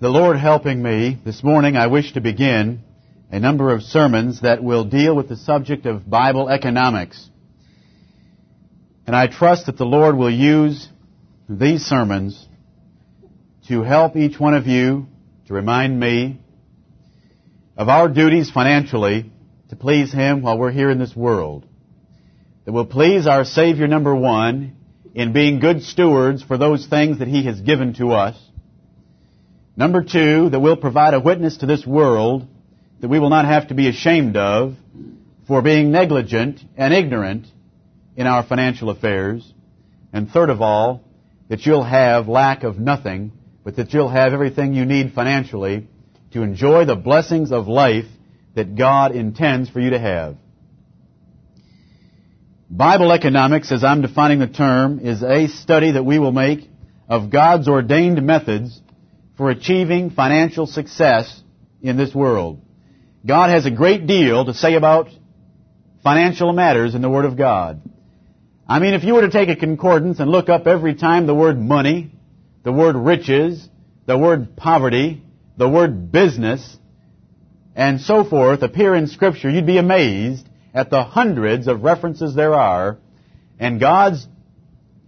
The Lord helping me, this morning I wish to begin a number of sermons that will deal with the subject of Bible economics. And I trust that the Lord will use these sermons to help each one of you, to remind me of our duties financially to please Him while we're here in this world. That will please our Savior number one in being good stewards for those things that He has given to us Number two, that we'll provide a witness to this world that we will not have to be ashamed of for being negligent and ignorant in our financial affairs. And third of all, that you'll have lack of nothing, but that you'll have everything you need financially to enjoy the blessings of life that God intends for you to have. Bible economics, as I'm defining the term, is a study that we will make of God's ordained methods for achieving financial success in this world. God has a great deal to say about financial matters in the Word of God. I mean, if you were to take a concordance and look up every time the word money, the word riches, the word poverty, the word business, and so forth appear in Scripture, you'd be amazed at the hundreds of references there are and God's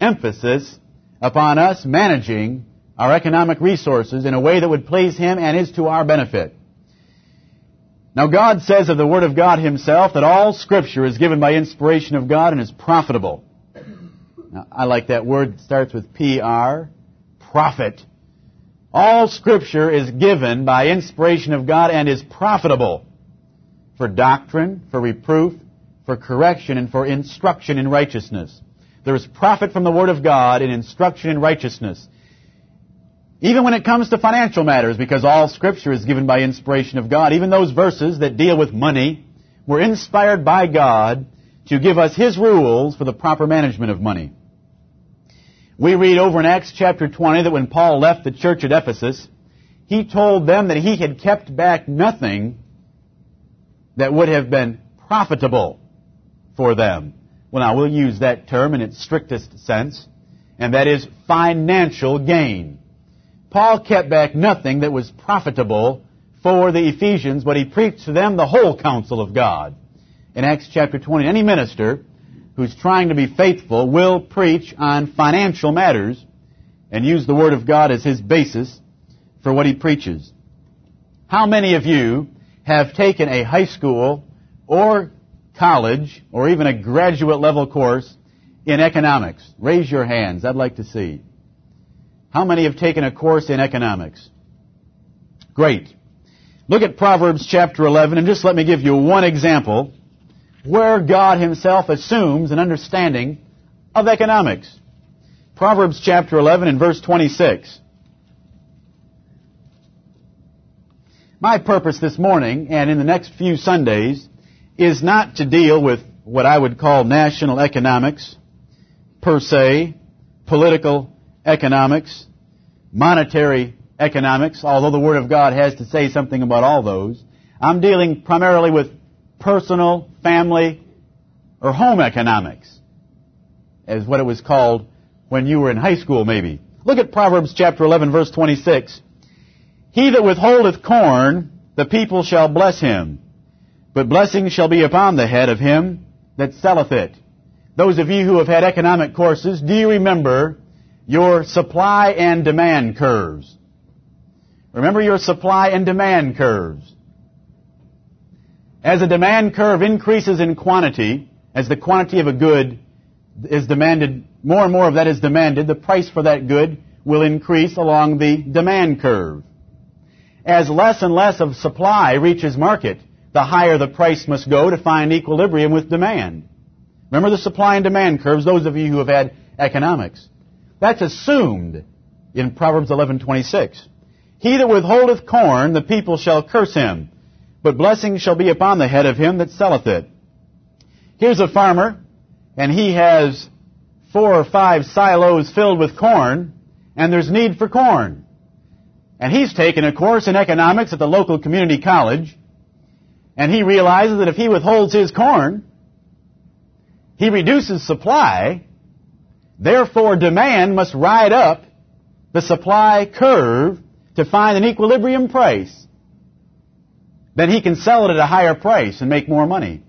emphasis upon us managing our economic resources in a way that would please Him and is to our benefit. Now God says of the Word of God Himself that all Scripture is given by inspiration of God and is profitable. Now, I like that word. that starts with P-R, profit. All Scripture is given by inspiration of God and is profitable for doctrine, for reproof, for correction, and for instruction in righteousness. There is profit from the Word of God in instruction in righteousness. Even when it comes to financial matters, because all scripture is given by inspiration of God, even those verses that deal with money were inspired by God to give us His rules for the proper management of money. We read over in Acts chapter 20 that when Paul left the church at Ephesus, he told them that he had kept back nothing that would have been profitable for them. Well now, we'll use that term in its strictest sense, and that is financial gain. Paul kept back nothing that was profitable for the Ephesians, but he preached to them the whole counsel of God. In Acts chapter 20, any minister who's trying to be faithful will preach on financial matters and use the Word of God as his basis for what he preaches. How many of you have taken a high school or college or even a graduate level course in economics? Raise your hands. I'd like to see. How many have taken a course in economics? Great. Look at Proverbs chapter 11 and just let me give you one example where God himself assumes an understanding of economics. Proverbs chapter 11 and verse 26. My purpose this morning and in the next few Sundays is not to deal with what I would call national economics per se, political economics, monetary economics, although the Word of God has to say something about all those. I'm dealing primarily with personal, family, or home economics, as what it was called when you were in high school maybe. Look at Proverbs chapter 11 verse 26. He that withholdeth corn, the people shall bless him, but blessing shall be upon the head of him that selleth it. Those of you who have had economic courses, do you remember your supply and demand curves. Remember your supply and demand curves. As a demand curve increases in quantity, as the quantity of a good is demanded, more and more of that is demanded, the price for that good will increase along the demand curve. As less and less of supply reaches market, the higher the price must go to find equilibrium with demand. Remember the supply and demand curves, those of you who have had economics. That's assumed in Proverbs 11:26. He that withholdeth corn, the people shall curse him, but blessing shall be upon the head of him that selleth it. Here's a farmer, and he has four or five silos filled with corn, and there's need for corn. And he's taken a course in economics at the local community college, and he realizes that if he withholds his corn, he reduces supply, Therefore, demand must ride up the supply curve to find an equilibrium price, then he can sell it at a higher price and make more money.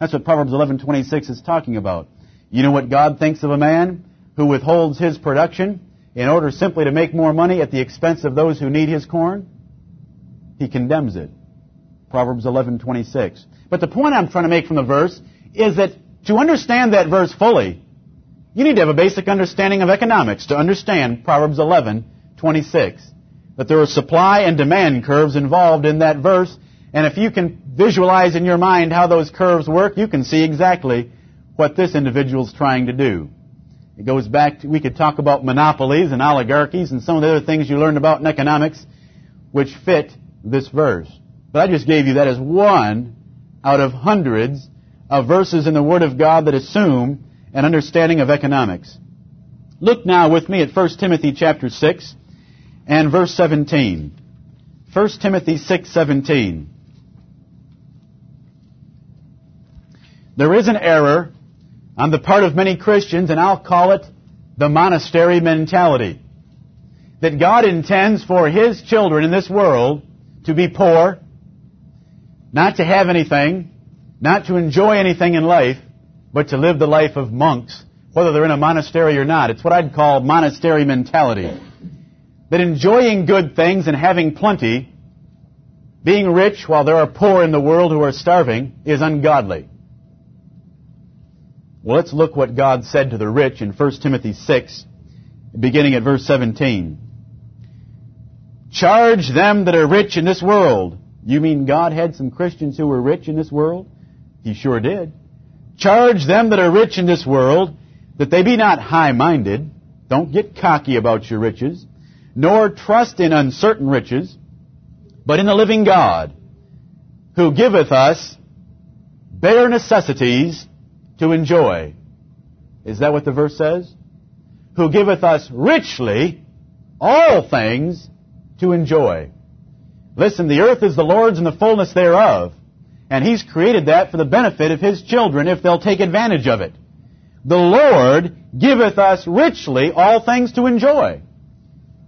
That's what Proverbs 11:26 is talking about. You know what God thinks of a man who withholds his production in order simply to make more money at the expense of those who need his corn? He condemns it. Proverbs 11:26. But the point I'm trying to make from the verse is that to understand that verse fully, you need to have a basic understanding of economics to understand Proverbs 11:26. That there are supply and demand curves involved in that verse, and if you can visualize in your mind how those curves work, you can see exactly what this individual is trying to do. It goes back to, we could talk about monopolies and oligarchies and some of the other things you learned about in economics which fit this verse. But I just gave you that as one out of hundreds of verses in the Word of God that assume an understanding of economics. Look now with me at 1 Timothy chapter 6 and verse 17. 1 Timothy 6:17. There is an error on the part of many Christians, and I'll call it the monastery mentality. That God intends for His children in this world to be poor, not to have anything, not to enjoy anything in life, but to live the life of monks, whether they're in a monastery or not. It's what I'd call monastery mentality. That enjoying good things and having plenty, being rich while there are poor in the world who are starving, is ungodly. Well, let's look what God said to the rich in 1 Timothy 6, beginning at verse 17. Charge them that are rich in this world. You mean God had some Christians who were rich in this world? He sure did. Charge them that are rich in this world that they be not high-minded. Don't get cocky about your riches, nor trust in uncertain riches, but in the living God, who giveth us bare necessities to enjoy. Is that what the verse says? Who giveth us richly all things to enjoy. Listen, the earth is the Lord's and the fullness thereof. And He's created that for the benefit of His children if they'll take advantage of it. The Lord giveth us richly all things to enjoy.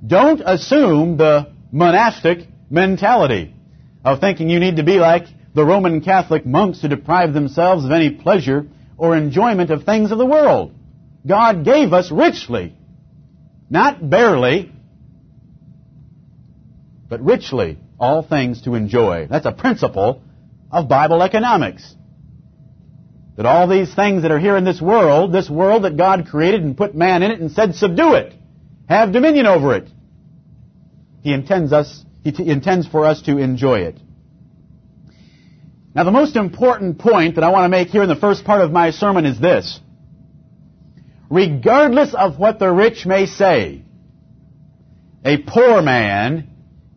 Don't assume the monastic mentality of thinking you need to be like the Roman Catholic monks who deprive themselves of any pleasure or enjoyment of things of the world. God gave us richly. Not barely, but richly all things to enjoy. That's a principle of Bible economics. That all these things that are here in this world, this world that God created and put man in it and said, subdue it. Have dominion over it. He intends us, he t- intends for us to enjoy it. Now, the most important point that I want to make here in the first part of my sermon is this. Regardless of what the rich may say, a poor man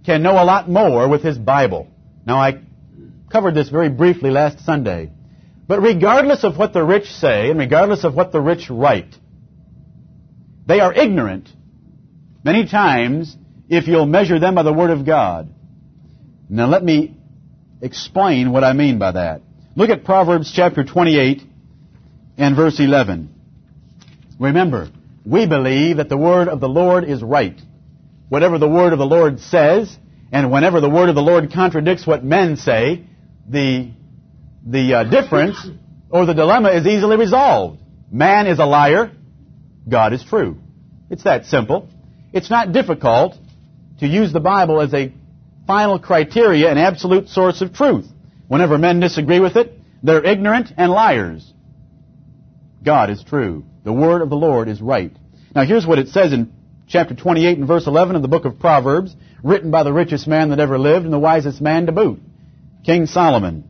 can know a lot more with his Bible. Now, I covered this very briefly last Sunday. But regardless of what the rich say, and regardless of what the rich write, they are ignorant many times if you'll measure them by the Word of God. Now let me explain what I mean by that. Look at Proverbs chapter 28 and verse 11. Remember, we believe that the word of the Lord is right. Whatever the word of the Lord says, and whenever the word of the Lord contradicts what men say, the, the uh, difference or the dilemma is easily resolved. Man is a liar, God is true. It's that simple. It's not difficult to use the Bible as a final criteria and absolute source of truth. Whenever men disagree with it, they're ignorant and liars. God is true. The word of the Lord is right. Now here's what it says in chapter 28 and verse 11 of the book of Proverbs, written by the richest man that ever lived and the wisest man to boot, King Solomon.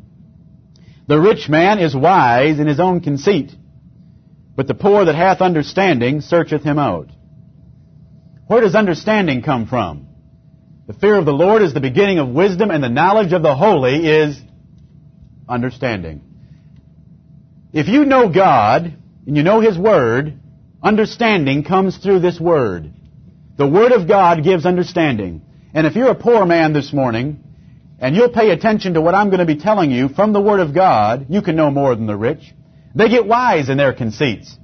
The rich man is wise in his own conceit, but the poor that hath understanding searcheth him out. Where does understanding come from? The fear of the Lord is the beginning of wisdom, and the knowledge of the holy is understanding. If you know God and you know His Word, understanding comes through this Word. The Word of God gives understanding. And if you're a poor man this morning, and you'll pay attention to what I'm going to be telling you from the Word of God, you can know more than the rich. They get wise in their conceits.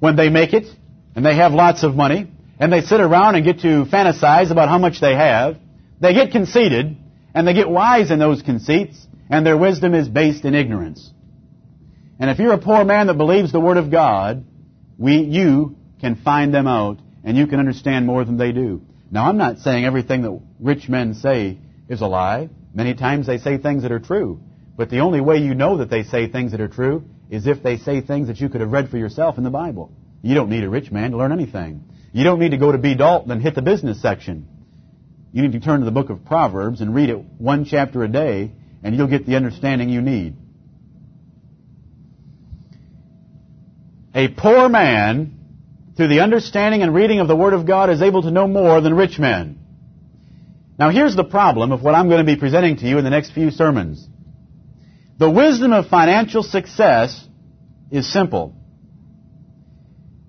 When they make it, and they have lots of money, and they sit around and get to fantasize about how much they have. They get conceited, and they get wise in those conceits, and their wisdom is based in ignorance. And if you're a poor man that believes the Word of God, we, you can find them out, and you can understand more than they do. Now, I'm not saying everything that rich men say is a lie. Many times they say things that are true. But the only way you know that they say things that are true is if they say things that you could have read for yourself in the Bible. You don't need a rich man to learn anything. You don't need to go to B. Dalton and hit the business section. You need to turn to the book of Proverbs and read it one chapter a day, and you'll get the understanding you need. A poor man, through the understanding and reading of the Word of God, is able to know more than rich men. Now here's the problem of what I'm going to be presenting to you in the next few sermons. The wisdom of financial success is simple.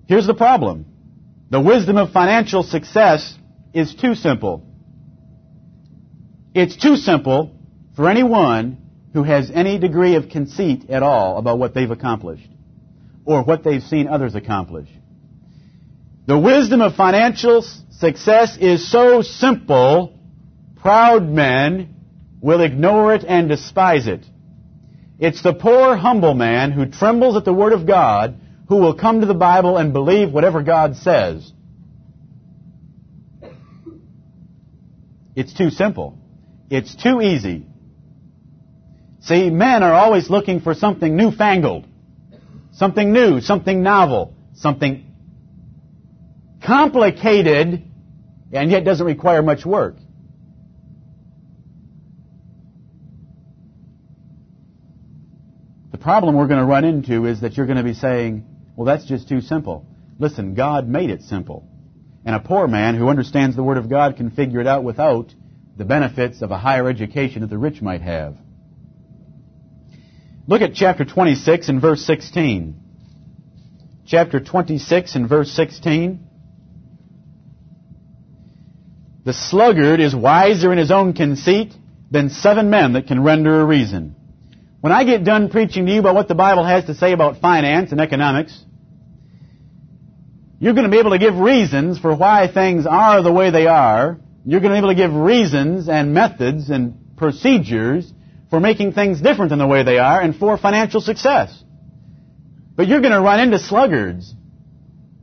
Here's the problem. The wisdom of financial success is too simple. It's too simple for anyone who has any degree of conceit at all about what they've accomplished or what they've seen others accomplish. The wisdom of financial success is so simple, proud men will ignore it and despise it. It's the poor, humble man who trembles at the Word of God who will come to the Bible and believe whatever God says. It's too simple. It's too easy. See, men are always looking for something newfangled, something new, something novel, something complicated, and yet doesn't require much work. The problem we're going to run into is that you're going to be saying, well, that's just too simple. Listen, God made it simple. And a poor man who understands the Word of God can figure it out without the benefits of a higher education that the rich might have. Look at chapter 26 and verse 16. Chapter 26 and verse 16. The sluggard is wiser in his own conceit than seven men that can render a reason. When I get done preaching to you about what the Bible has to say about finance and economics, you're going to be able to give reasons for why things are the way they are. You're going to be able to give reasons and methods and procedures for making things different than the way they are and for financial success. But you're going to run into sluggards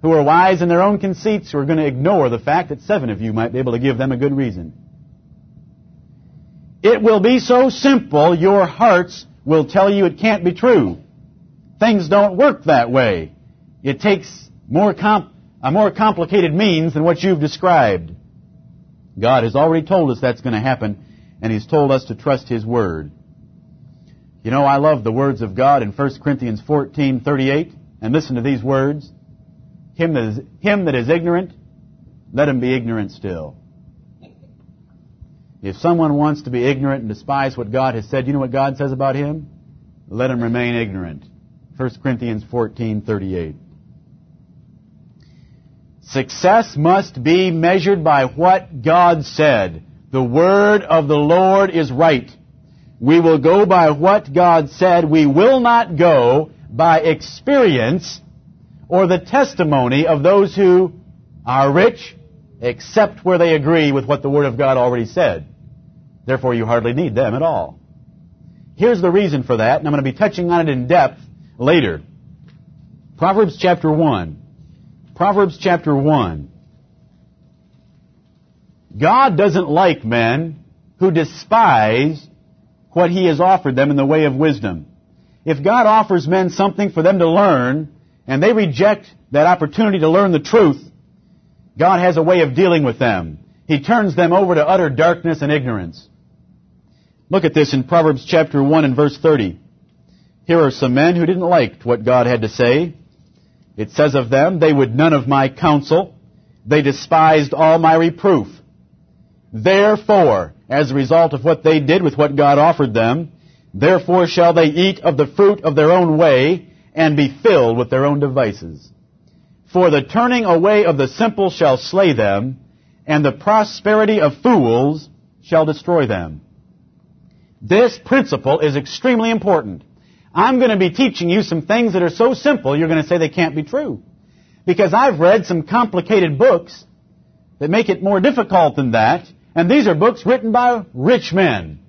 who are wise in their own conceits who are going to ignore the fact that seven of you might be able to give them a good reason. It will be so simple your hearts will tell you it can't be true. Things don't work that way. It takes more comp- a more complicated means than what you've described. God has already told us that's going to happen, and He's told us to trust His Word. You know, I love the words of God in 1 Corinthians 14:38, and listen to these words. Him that, is, him that is ignorant, let him be ignorant still. If someone wants to be ignorant and despise what God has said, you know what God says about him? Let him remain ignorant. 1 Corinthians 14:38. Success must be measured by what God said. The word of the Lord is right. We will go by what God said. We will not go by experience or the testimony of those who are rich, except where they agree with what the Word of God already said. Therefore, you hardly need them at all. Here's the reason for that, and I'm going to be touching on it in depth later. Proverbs chapter 1. Proverbs chapter 1. God doesn't like men who despise what He has offered them in the way of wisdom. If God offers men something for them to learn, and they reject that opportunity to learn the truth, God has a way of dealing with them. He turns them over to utter darkness and ignorance. Look at this in Proverbs chapter 1 and verse 30. Here are some men who didn't like what God had to say. It says of them, they would none of my counsel. They despised all my reproof. Therefore, as a result of what they did with what God offered them, therefore shall they eat of the fruit of their own way and be filled with their own devices. For the turning away of the simple shall slay them, and the prosperity of fools shall destroy them. This principle is extremely important. I'm going to be teaching you some things that are so simple you're going to say they can't be true. Because I've read some complicated books that make it more difficult than that. And these are books written by rich men.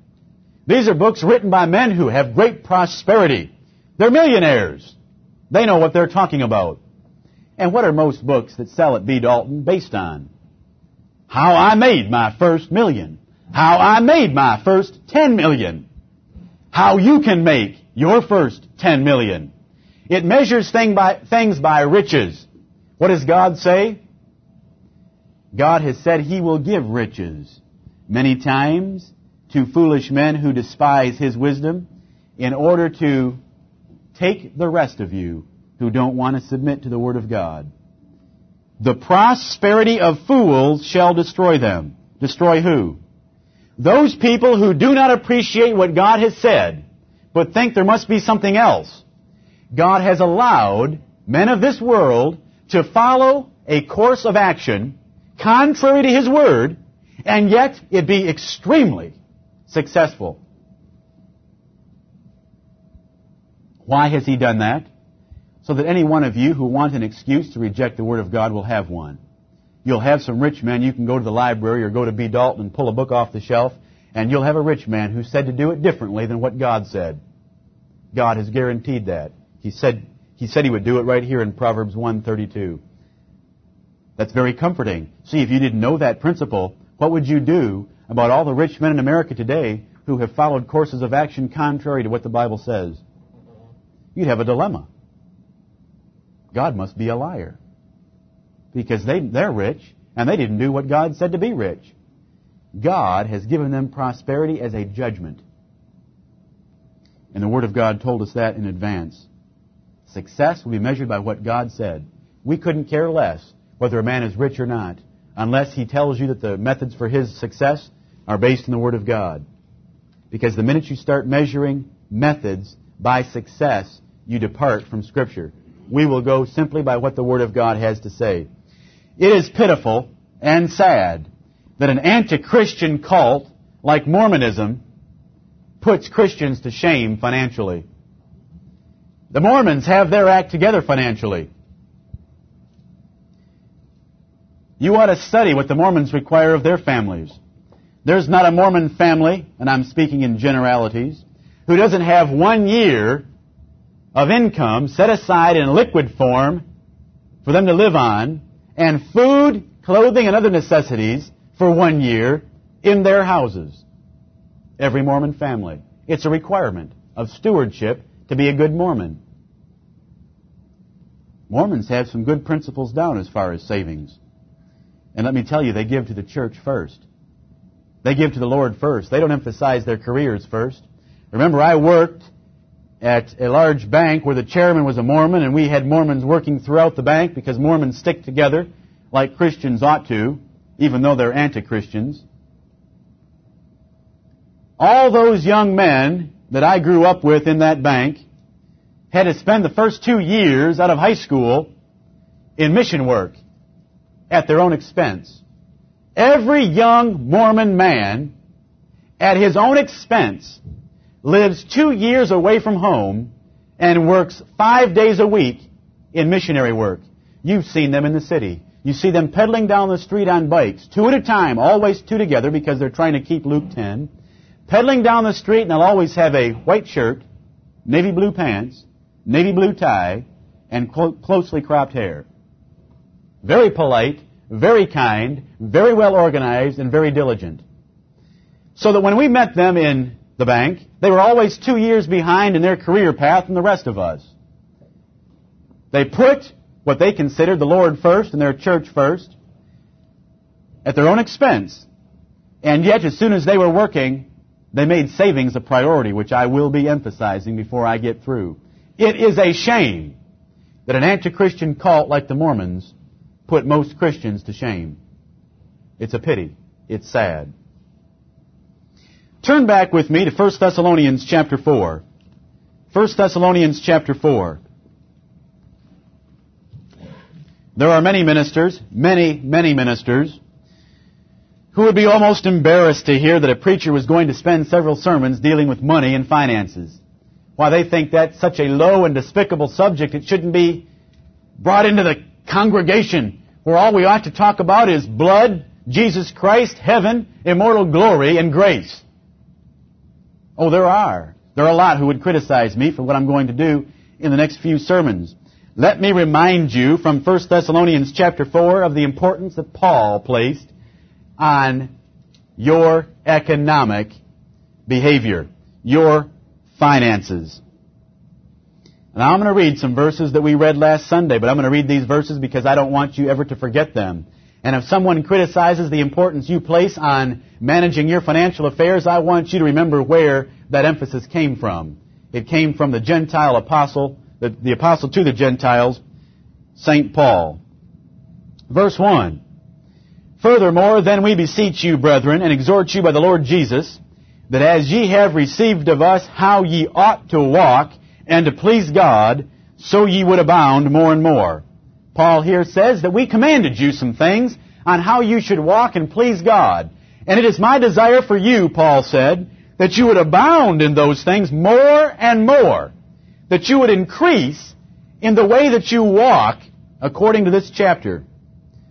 These are books written by men who have great prosperity. They're millionaires. They know what they're talking about. And what are most books that sell at B. Dalton based on? How I made my first million. How I made my first ten million. How you can make your first ten million. It measures thing by, things by riches. What does God say? God has said He will give riches many times to foolish men who despise His wisdom in order to take the rest of you who don't want to submit to the Word of God. The prosperity of fools shall destroy them. Destroy who? Those people who do not appreciate what God has said, but think there must be something else. God has allowed men of this world to follow a course of action contrary to His Word, and yet it be extremely successful. Why has He done that? So that any one of you who want an excuse to reject the Word of God will have one. You'll have some rich men. You can go to the library or go to B. Dalton and pull a book off the shelf, and you'll have a rich man who said to do it differently than what God said. God has guaranteed that. He said, he said he would do it right here in Proverbs 132. That's very comforting. See, if you didn't know that principle, what would you do about all the rich men in America today who have followed courses of action contrary to what the Bible says? You'd have a dilemma. God must be a liar. Because they, they're rich, and they didn't do what God said to be rich. God has given them prosperity as a judgment. And the Word of God told us that in advance. Success will be measured by what God said. We couldn't care less whether a man is rich or not, unless he tells you that the methods for his success are based in the Word of God. Because the minute you start measuring methods by success, you depart from Scripture. We will go simply by what the Word of God has to say. It is pitiful and sad that an anti-Christian cult like Mormonism puts Christians to shame financially. The Mormons have their act together financially. You ought to study what the Mormons require of their families. There's not a Mormon family, and I'm speaking in generalities, who doesn't have one year of income set aside in liquid form for them to live on, and food, clothing, and other necessities for one year in their houses. Every Mormon family. It's a requirement of stewardship to be a good Mormon. Mormons have some good principles down as far as savings. And let me tell you, they give to the church first. They give to the Lord first. They don't emphasize their careers first. Remember, I worked at a large bank where the chairman was a Mormon, and we had Mormons working throughout the bank because Mormons stick together like Christians ought to, even though they're anti-Christians. All those young men that I grew up with in that bank had to spend the first two years out of high school in mission work at their own expense. Every young Mormon man, at his own expense, lives two years away from home and works five days a week in missionary work. You've seen them in the city. You see them pedaling down the street on bikes, two at a time, always two together because they're trying to keep Luke 10. Pedaling down the street and they'll always have a white shirt, navy blue pants, navy blue tie, and clo- closely cropped hair. Very polite, very kind, very well organized, and very diligent. So that when we met them in the bank, they were always two years behind in their career path than the rest of us. They put what they considered the Lord first and their church first at their own expense. And yet, as soon as they were working, they made savings a priority, which I will be emphasizing before I get through. It is a shame that an anti-Christian cult like the Mormons put most Christians to shame. It's a pity. It's sad. Turn back with me to 1 Thessalonians chapter 4. 1 Thessalonians chapter 4. There are many ministers, many, many ministers, who would be almost embarrassed to hear that a preacher was going to spend several sermons dealing with money and finances. Why, they think that's such a low and despicable subject, it shouldn't be brought into the congregation where all we ought to talk about is blood, Jesus Christ, heaven, immortal glory, and grace. Oh, there are. There are a lot who would criticize me for what I'm going to do in the next few sermons. Let me remind you from 1 Thessalonians chapter 4 of the importance that Paul placed on your economic behavior, your finances. Now I'm going to read some verses that we read last Sunday, but I'm going to read these verses because I don't want you ever to forget them. And if someone criticizes the importance you place on managing your financial affairs, I want you to remember where that emphasis came from. It came from the Gentile apostle, the, the apostle to the Gentiles, St. Paul. Verse 1. Furthermore, then we beseech you, brethren, and exhort you by the Lord Jesus, that as ye have received of us how ye ought to walk, and to please God, so ye would abound more and more. Paul here says that we commanded you some things on how you should walk and please God. And it is my desire for you, Paul said, that you would abound in those things more and more. That you would increase in the way that you walk according to this chapter.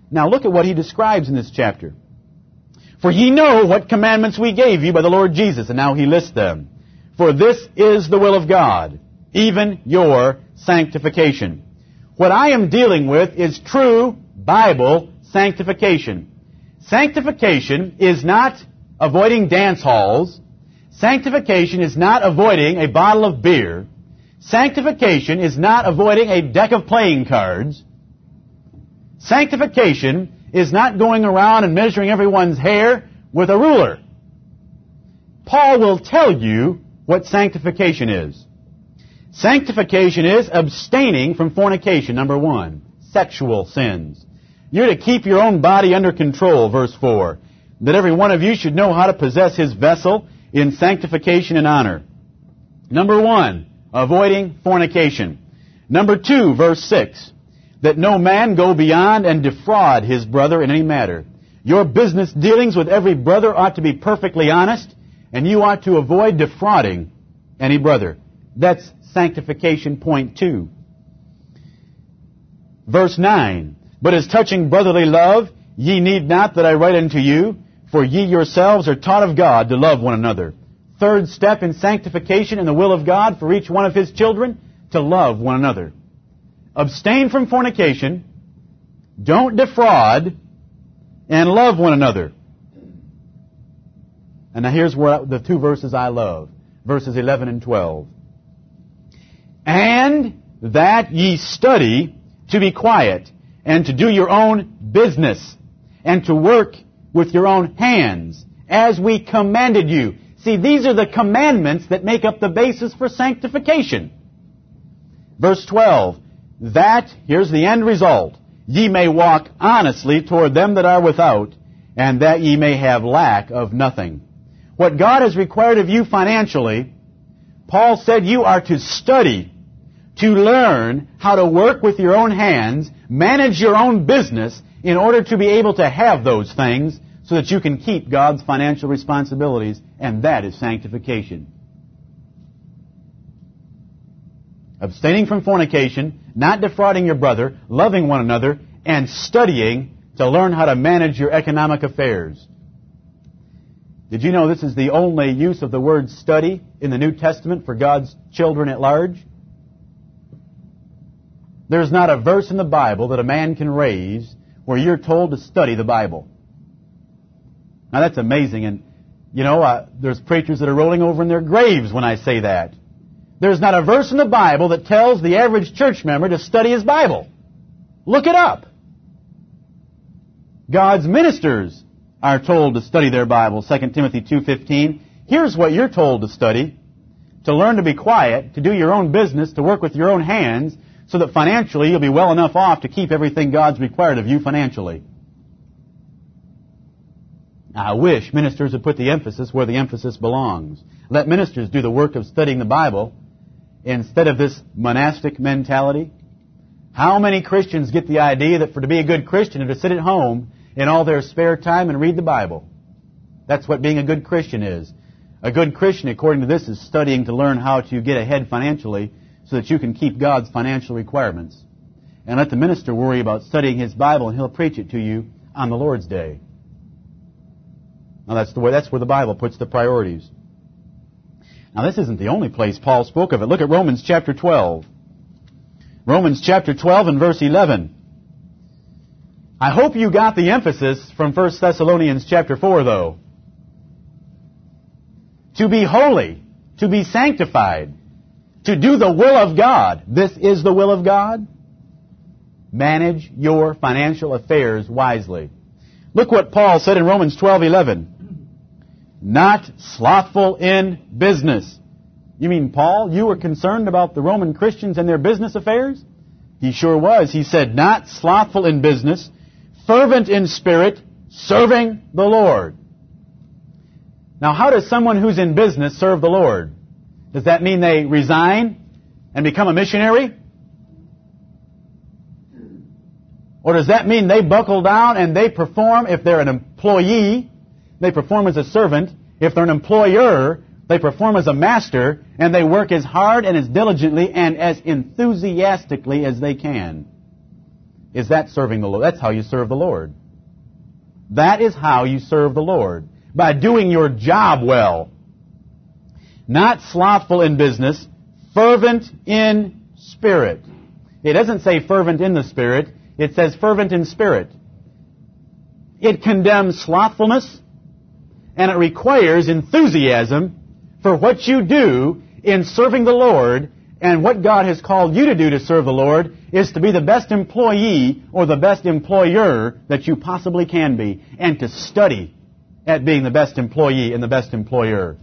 Now look at what he describes in this chapter. For ye know what commandments we gave you by the Lord Jesus, and now he lists them. For this is the will of God, even your sanctification. What I am dealing with is true Bible sanctification. Sanctification is not avoiding dance halls. Sanctification is not avoiding a bottle of beer. Sanctification is not avoiding a deck of playing cards. Sanctification is not going around and measuring everyone's hair with a ruler. Paul will tell you what sanctification is. Sanctification is abstaining from fornication, number one. Sexual sins. You're to keep your own body under control, verse 4. That every one of you should know how to possess his vessel in sanctification and honor. Number one, avoiding fornication. Number two, verse 6. That no man go beyond and defraud his brother in any matter. Your business dealings with every brother ought to be perfectly honest, and you ought to avoid defrauding any brother. That's sanctification point two. Verse 9. But as touching brotherly love, ye need not that I write unto you, for ye yourselves are taught of God to love one another. Third step in sanctification in the will of God for each one of His children, to love one another. Abstain from fornication, don't defraud, and love one another. And now here's where the two verses I love. Verses 11 and 12 and that ye study to be quiet, and to do your own business, and to work with your own hands, as we commanded you. See, these are the commandments that make up the basis for sanctification. Verse 12, that, here's the end result, ye may walk honestly toward them that are without, and that ye may have lack of nothing. What God has required of you financially Paul said you are to study, to learn how to work with your own hands, manage your own business in order to be able to have those things so that you can keep God's financial responsibilities, and that is sanctification. Abstaining from fornication, not defrauding your brother, loving one another, and studying to learn how to manage your economic affairs. Did you know this is the only use of the word study in the New Testament for God's children at large? There's not a verse in the Bible that a man can raise where you're told to study the Bible. Now that's amazing, and you know, uh, there's preachers that are rolling over in their graves when I say that. There's not a verse in the Bible that tells the average church member to study his Bible. Look it up. God's ministers are told to study their Bible, 2 Timothy 2.15. Here's what you're told to study. To learn to be quiet, to do your own business, to work with your own hands, so that financially you'll be well enough off to keep everything God's required of you financially. I wish ministers would put the emphasis where the emphasis belongs. Let ministers do the work of studying the Bible instead of this monastic mentality. How many Christians get the idea that for to be a good Christian is to sit at home in all their spare time and read the Bible. That's what being a good Christian is. A good Christian, according to this, is studying to learn how to get ahead financially so that you can keep God's financial requirements. and let the minister worry about studying his Bible and he'll preach it to you on the Lord's Day. Now that's the way, that's where the Bible puts the priorities. Now this isn't the only place Paul spoke of it. Look at Romans chapter 12. Romans chapter 12 and verse 11. I hope you got the emphasis from 1 Thessalonians chapter 4 though. To be holy, to be sanctified, to do the will of God. This is the will of God. Manage your financial affairs wisely. Look what Paul said in Romans 12:11. Not slothful in business. You mean Paul, you were concerned about the Roman Christians and their business affairs? He sure was. He said, not slothful in business, fervent in spirit, serving the Lord. Now, how does someone who's in business serve the Lord? Does that mean they resign and become a missionary? Or does that mean they buckle down and they perform, if they're an employee, they perform as a servant. If they're an employer, they perform as a master, and they work as hard and as diligently and as enthusiastically as they can. Is that serving the Lord? That's how you serve the Lord. That is how you serve the Lord. By doing your job well. Not slothful in business, fervent in spirit. It doesn't say fervent in the spirit, it says fervent in spirit. It condemns slothfulness, and it requires enthusiasm for what you do in serving the Lord and what God has called you to do to serve the Lord is to be the best employee or the best employer that you possibly can be and to study at being the best employee and the best employer.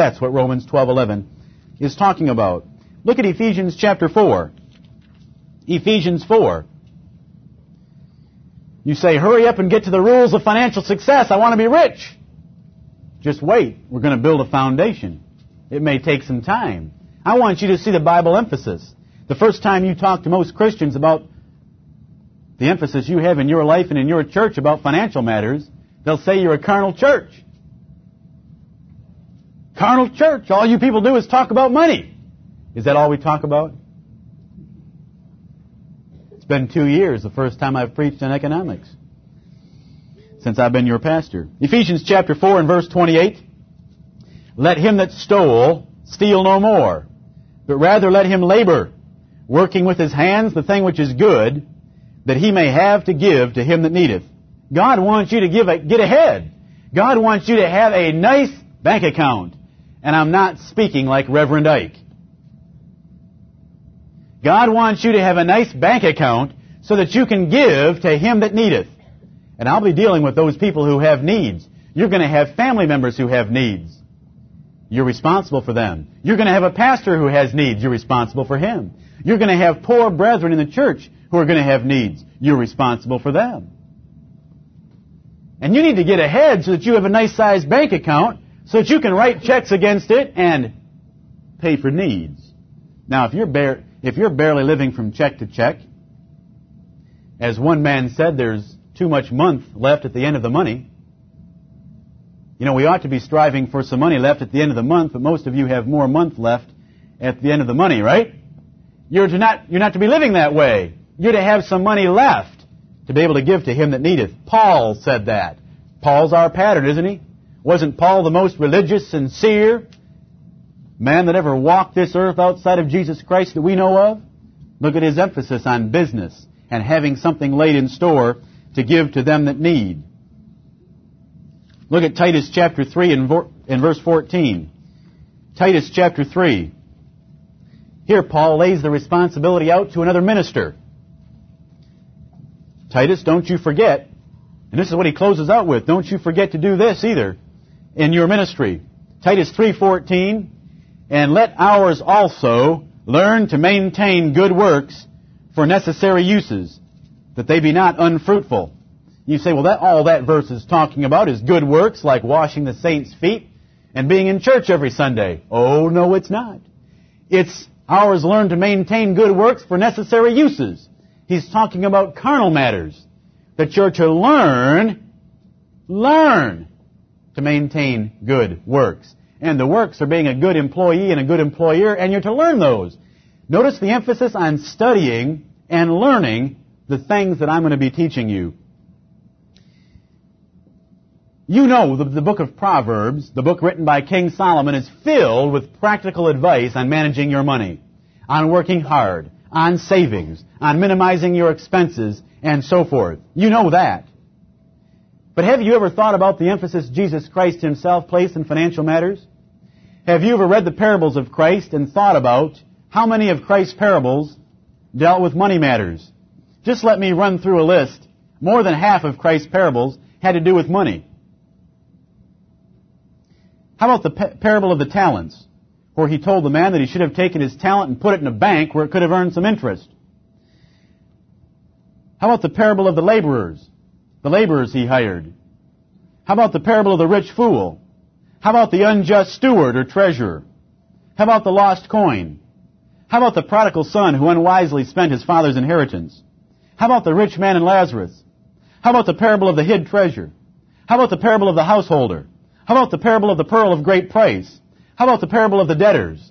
That's what Romans 12:11 is talking about. Look at Ephesians chapter 4. Ephesians 4. You say, hurry up and get to the rules of financial success. I want to be rich. Just wait. We're going to build a foundation. It may take some time. I want you to see the Bible emphasis. The first time you talk to most Christians about the emphasis you have in your life and in your church about financial matters, they'll say you're a carnal church. Carnal church. All you people do is talk about money. Is that all we talk about? It's been two years, the first time I've preached on economics since I've been your pastor. Ephesians chapter 4 and verse 28. Let him that stole steal no more, but rather let him labor, working with his hands the thing which is good, that he may have to give to him that needeth. God wants you to give a, get ahead. God wants you to have a nice bank account. And I'm not speaking like Reverend Ike. God wants you to have a nice bank account so that you can give to him that needeth. And I'll be dealing with those people who have needs. You're going to have family members who have needs. You're responsible for them. You're going to have a pastor who has needs. You're responsible for him. You're going to have poor brethren in the church who are going to have needs. You're responsible for them. And you need to get ahead so that you have a nice sized bank account so that you can write checks against it and pay for needs. Now, if you're, bar- if you're barely living from check to check, as one man said, there's too much month left at the end of the money. You know, we ought to be striving for some money left at the end of the month, but most of you have more month left at the end of the money, right? You're to not, you're not to be living that way. You're to have some money left to be able to give to him that needeth. Paul said that. Paul's our pattern, isn't he? Wasn't Paul the most religious, sincere man that ever walked this earth outside of Jesus Christ that we know of? Look at his emphasis on business and having something laid in store to give to them that need. Look at Titus chapter 3 and, verse 14. Titus chapter 3. Here Paul lays the responsibility out to another minister. Titus, don't you forget, and this is what he closes out with, don't you forget to do this either in your ministry. Titus 3:14, and let ours also learn to maintain good works for necessary uses, that they be not unfruitful. You say, well, that, all that verse is talking about is good works like washing the saints' feet and being in church every Sunday. Oh, no, it's not. It's ours learn to maintain good works for necessary uses. He's talking about carnal matters. That you're to learn, learn to maintain good works. And the works are being a good employee and a good employer, and you're to learn those. Notice the emphasis on studying and learning the things that I'm going to be teaching you. You know the, the, book of Proverbs, the book written by King Solomon, is filled with practical advice on managing your money, on working hard, on savings, on minimizing your expenses, and so forth. You know that. But have you ever thought about the emphasis Jesus Christ himself placed in financial matters? Have you ever read the parables of Christ and thought about how many of Christ's parables dealt with money matters? Just let me run through a list. More than half of Christ's parables had to do with money. How about the parable of the talents, where he told the man that he should have taken his talent and put it in a bank where it could have earned some interest? How about the parable of the laborers, the laborers he hired? How about the parable of the rich fool? How about the unjust steward or treasurer? How about the lost coin? How about the prodigal son who unwisely spent his father's inheritance? How about the rich man and Lazarus? How about the parable of the hid treasure? How about the parable of the householder? How about the parable of the pearl of great price? How about the parable of the debtors?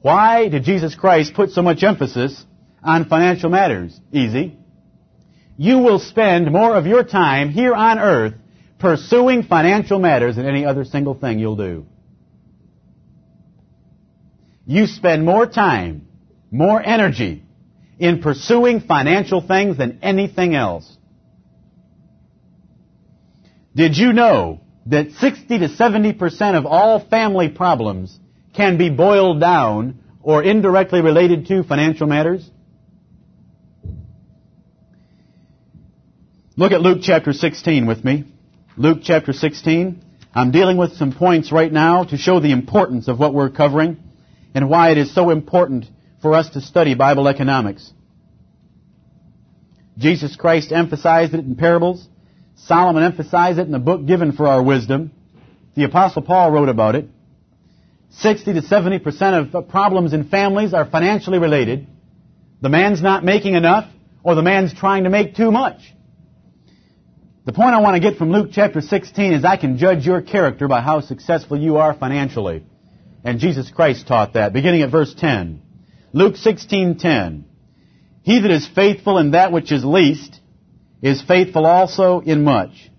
Why did Jesus Christ put so much emphasis on financial matters? Easy. You will spend more of your time here on earth pursuing financial matters than any other single thing you'll do. You spend more time, more energy in pursuing financial things than anything else. Did you know that 60 to 70% of all family problems can be boiled down or indirectly related to financial matters? Look at Luke chapter 16 with me. Luke chapter 16. I'm dealing with some points right now to show the importance of what we're covering and why it is so important for us to study Bible economics. Jesus Christ emphasized it in parables. Solomon emphasized it in the book given for our wisdom. The apostle Paul wrote about it. 60 to 70% of problems in families are financially related. The man's not making enough or the man's trying to make too much. The point I want to get from Luke chapter 16 is I can judge your character by how successful you are financially. And Jesus Christ taught that, beginning at verse 10. Luke 16:10. He that is faithful in that which is least is faithful also in much.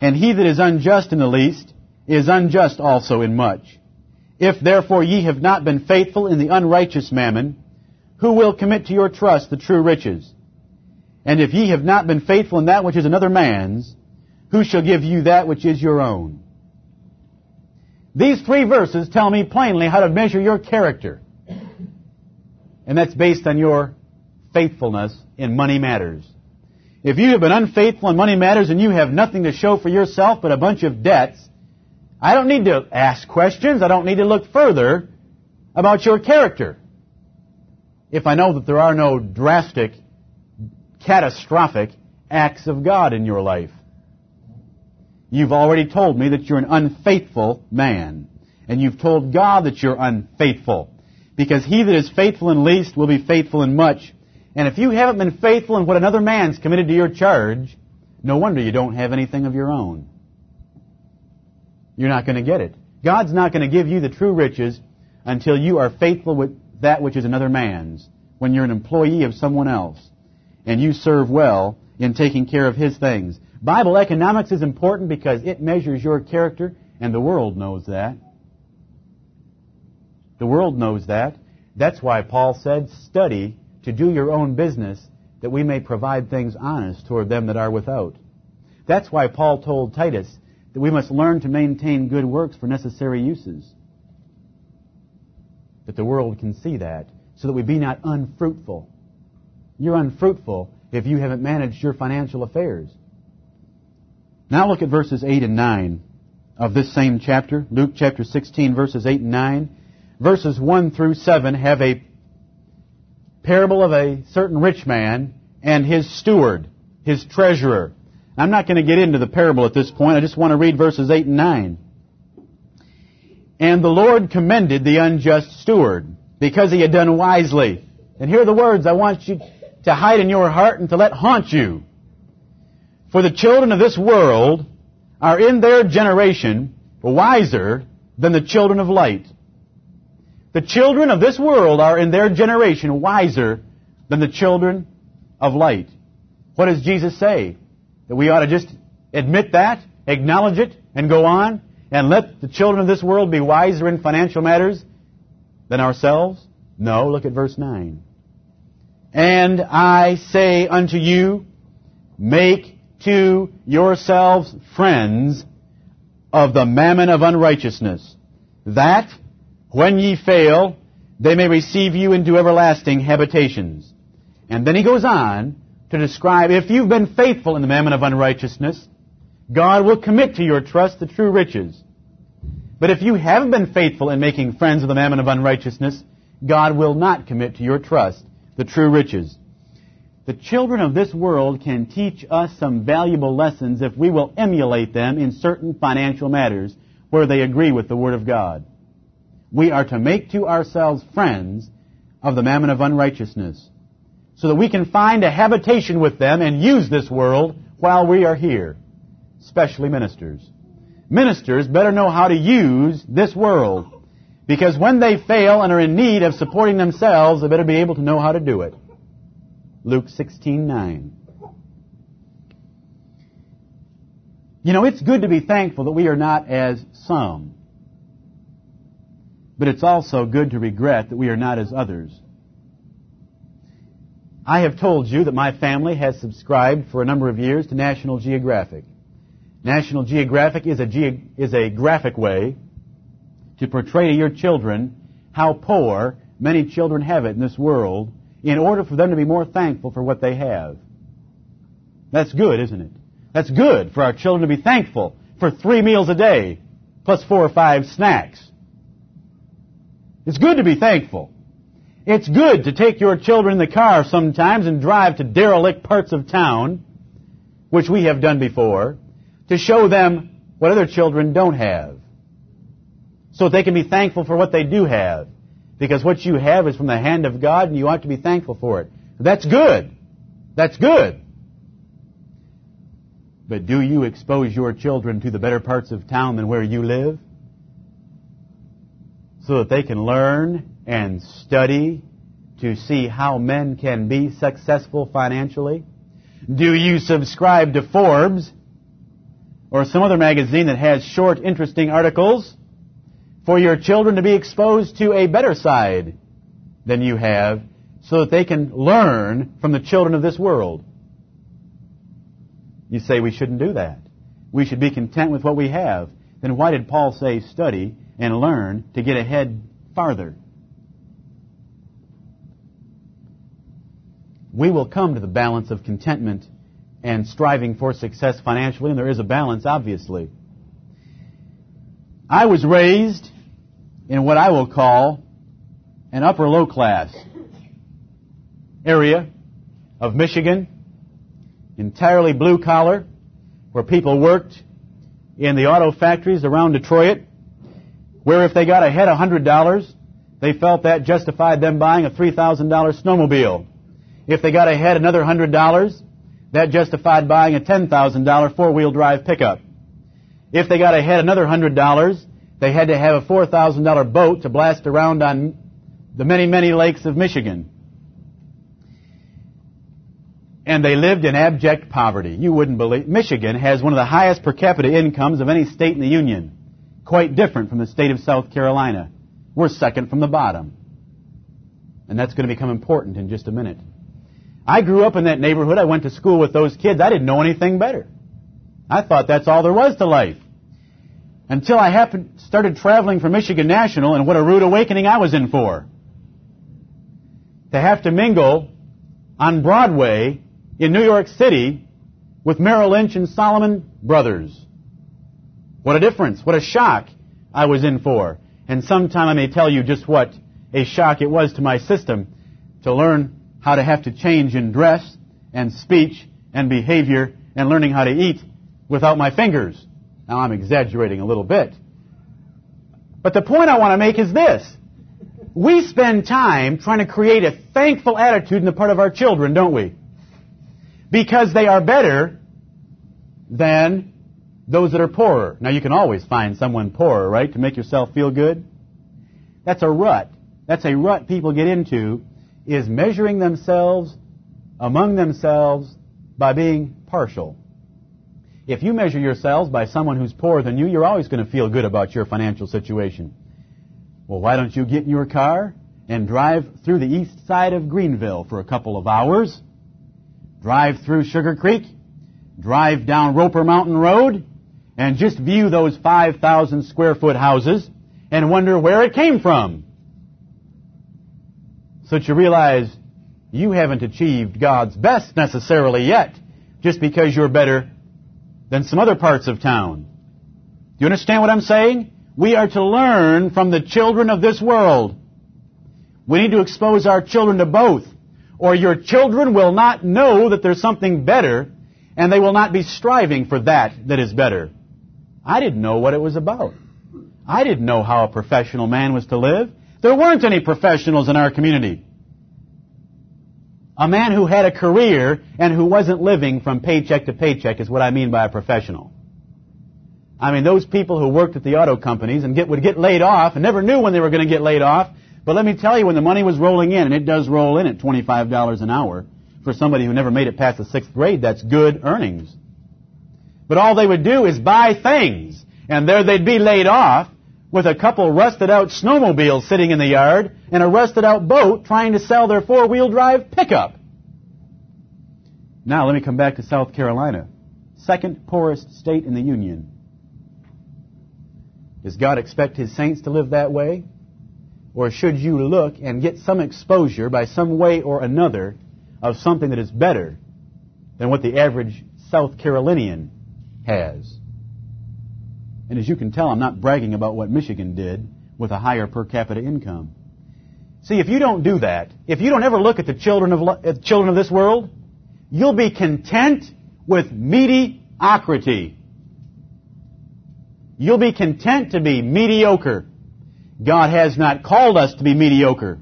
And he that is unjust in the least is unjust also in much. If therefore ye have not been faithful in the unrighteous mammon, who will commit to your trust the true riches? And if ye have not been faithful in that which is another man's, who shall give you that which is your own? These three verses tell me plainly how to measure your character. And that's based on your faithfulness in money matters. If you have been unfaithful in money matters and you have nothing to show for yourself but a bunch of debts, I don't need to ask questions. I don't need to look further about your character. If I know that there are no drastic catastrophic acts of God in your life. You've already told me that you're an unfaithful man. And you've told God that you're unfaithful. Because he that is faithful in least will be faithful in much. And if you haven't been faithful in what another man's committed to your charge, no wonder you don't have anything of your own. You're not going to get it. God's not going to give you the true riches until you are faithful with that which is another man's, when you're an employee of someone else and you serve well in taking care of His things. Bible economics is important because it measures your character, and the world knows that. The world knows that. That's why Paul said, study to do your own business that we may provide things honest toward them that are without. That's why Paul told Titus that we must learn to maintain good works for necessary uses. That the world can see that, so that we be not unfruitful you're unfruitful if you haven't managed your financial affairs. Now look at verses 8 and 9 of this same chapter, Luke chapter 16, verses 8 and 9. Verses 1 through 7 have a parable of a certain rich man and his steward, his treasurer. I'm not going to get into the parable at this point. I just want to read verses 8 and 9. And the Lord commended the unjust steward because he had done wisely. And here are the words I want you to hide in your heart and to let haunt you. For the children of this world are in their generation wiser than the children of light. The children of this world are in their generation wiser than the children of light. What does Jesus say? That we ought to just admit that, acknowledge it, and go on, and let the children of this world be wiser in financial matters than ourselves? No, look at verse 9. And I say unto you, make to yourselves friends of the mammon of unrighteousness, that when ye fail, they may receive you into everlasting habitations. And then he goes on to describe if you've been faithful in the mammon of unrighteousness, God will commit to your trust the true riches. But if you haven't been faithful in making friends of the mammon of unrighteousness, God will not commit to your trust the true riches. The children of this world can teach us some valuable lessons if we will emulate them in certain financial matters where they agree with the Word of God. We are to make to ourselves friends of the mammon of unrighteousness so that we can find a habitation with them and use this world while we are here, especially ministers. Ministers better know how to use this world because when they fail and are in need of supporting themselves, they better be able to know how to do it. Luke 16:9. You know, it's good to be thankful that we are not as some. But it's also good to regret that we are not as others. I have told you that my family has subscribed for a number of years to National Geographic. National Geographic is a, ge- is a graphic way to portray to your children how poor many children have it in this world in order for them to be more thankful for what they have. That's good, isn't it? That's good for our children to be thankful for three meals a day plus four or five snacks. It's good to be thankful. It's good to take your children in the car sometimes and drive to derelict parts of town, which we have done before, to show them what other children don't have. So they can be thankful for what they do have. Because what you have is from the hand of God and you ought to be thankful for it. That's good. That's good. But do you expose your children to the better parts of town than where you live? So that they can learn and study to see how men can be successful financially? Do you subscribe to Forbes or some other magazine that has short, interesting articles for your children to be exposed to a better side than you have so that they can learn from the children of this world? You say we shouldn't do that. We should be content with what we have. Then why did Paul say study and learn to get ahead farther? we will come to the balance of contentment and striving for success financially, and there is a balance, obviously. I was raised in what I will call an upper low class area of Michigan, entirely blue collar, where people worked in the auto factories around Detroit, where if they got ahead $100, they felt that justified them buying a $3,000 snowmobile. If they got ahead another $100, that justified buying a $10,000 four-wheel drive pickup. If they got ahead another $100, they had to have a $4,000 boat to blast around on the many, many lakes of Michigan. And they lived in abject poverty. You wouldn't believe. Michigan has one of the highest per capita incomes of any state in the Union. Quite different from the state of South Carolina. We're second from the bottom. And that's going to become important in just a minute. I grew up in that neighborhood. I went to school with those kids. I didn't know anything better. I thought that's all there was to life. Until I happened, started traveling for Michigan National, and what a rude awakening I was in for. To have to mingle on Broadway in New York City with Merrill Lynch and Salomon Brothers. What a difference. What a shock I was in for. And sometime I may tell you just what a shock it was to my system to learn how to have to change in dress and speech and behavior and learning how to eat without my fingers. Now I'm exaggerating a little bit. But the point I want to make is this. We spend time trying to create a thankful attitude in the part of our children, don't we? Because they are better than those that are poorer. Now you can always find someone poorer, right, to make yourself feel good. That's a rut That's a rut people get into, is measuring themselves among themselves by being partial. If you measure yourselves by someone who's poorer than you, you're always going to feel good about your financial situation. Well, why don't you get in your car and drive through the east side of Greenville for a couple of hours? Drive through Sugar Creek, drive down Roper Mountain Road, and just view those 5,000 square foot houses and wonder where it came from. So that you realize you haven't achieved God's best necessarily yet, just because you're better than some other parts of town. Do you understand what I'm saying? We are to learn from the children of this world. We need to expose our children to both, or your children will not know that there's something better, and they will not be striving for that that is better. I didn't know what it was about. I didn't know how a professional man was to live. There weren't any professionals in our community. A man who had a career and who wasn't living from paycheck to paycheck is what I mean by a professional. I mean, those people who worked at the auto companies and get, would get laid off and never knew when they were going to get laid off. But let me tell you, when the money was rolling in, and it does roll in at $25 an hour, for somebody who never made it past the sixth grade, that's good earnings. But all they would do is buy things, and there they'd be laid off with a couple rusted out snowmobiles sitting in the yard and a rusted out boat trying to sell their four wheel drive pickup. Now let me come back to South Carolina. Second poorest state in the Union. Does God expect His saints to live that way? Or should you look and get some exposure by some way or another of something that is better than what the average South Carolinian has? And as you can tell, I'm not bragging about what Michigan did with a higher per capita income. See, if you don't do that, if you don't ever look at the children of, uh, children of this world, you'll be content with mediocrity. You'll be content to be mediocre. God has not called us to be mediocre.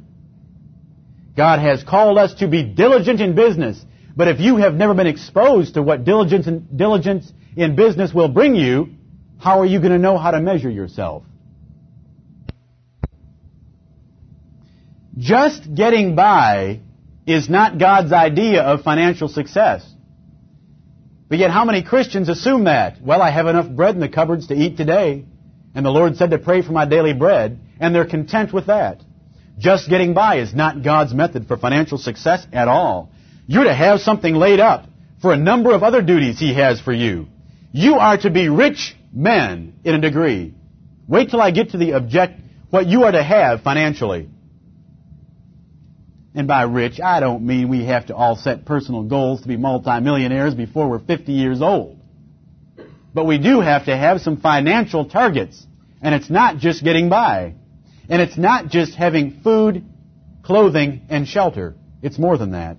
God has called us to be diligent in business. But if you have never been exposed to what diligence, in, diligence in business will bring you, how are you going to know how to measure yourself? Just getting by is not God's idea of financial success. But yet how many Christians assume that? Well, I have enough bread in the cupboards to eat today, and the Lord said to pray for my daily bread, and they're content with that. Just getting by is not God's method for financial success at all. You're to have something laid up for a number of other duties He has for you. You are to be rich men in a degree. Wait till I get to the object, what you are to have financially. And by rich, I don't mean we have to all set personal goals to be multimillionaires before we're 50 years old. But we do have to have some financial targets. And it's not just getting by. And it's not just having food, clothing, and shelter. It's more than that.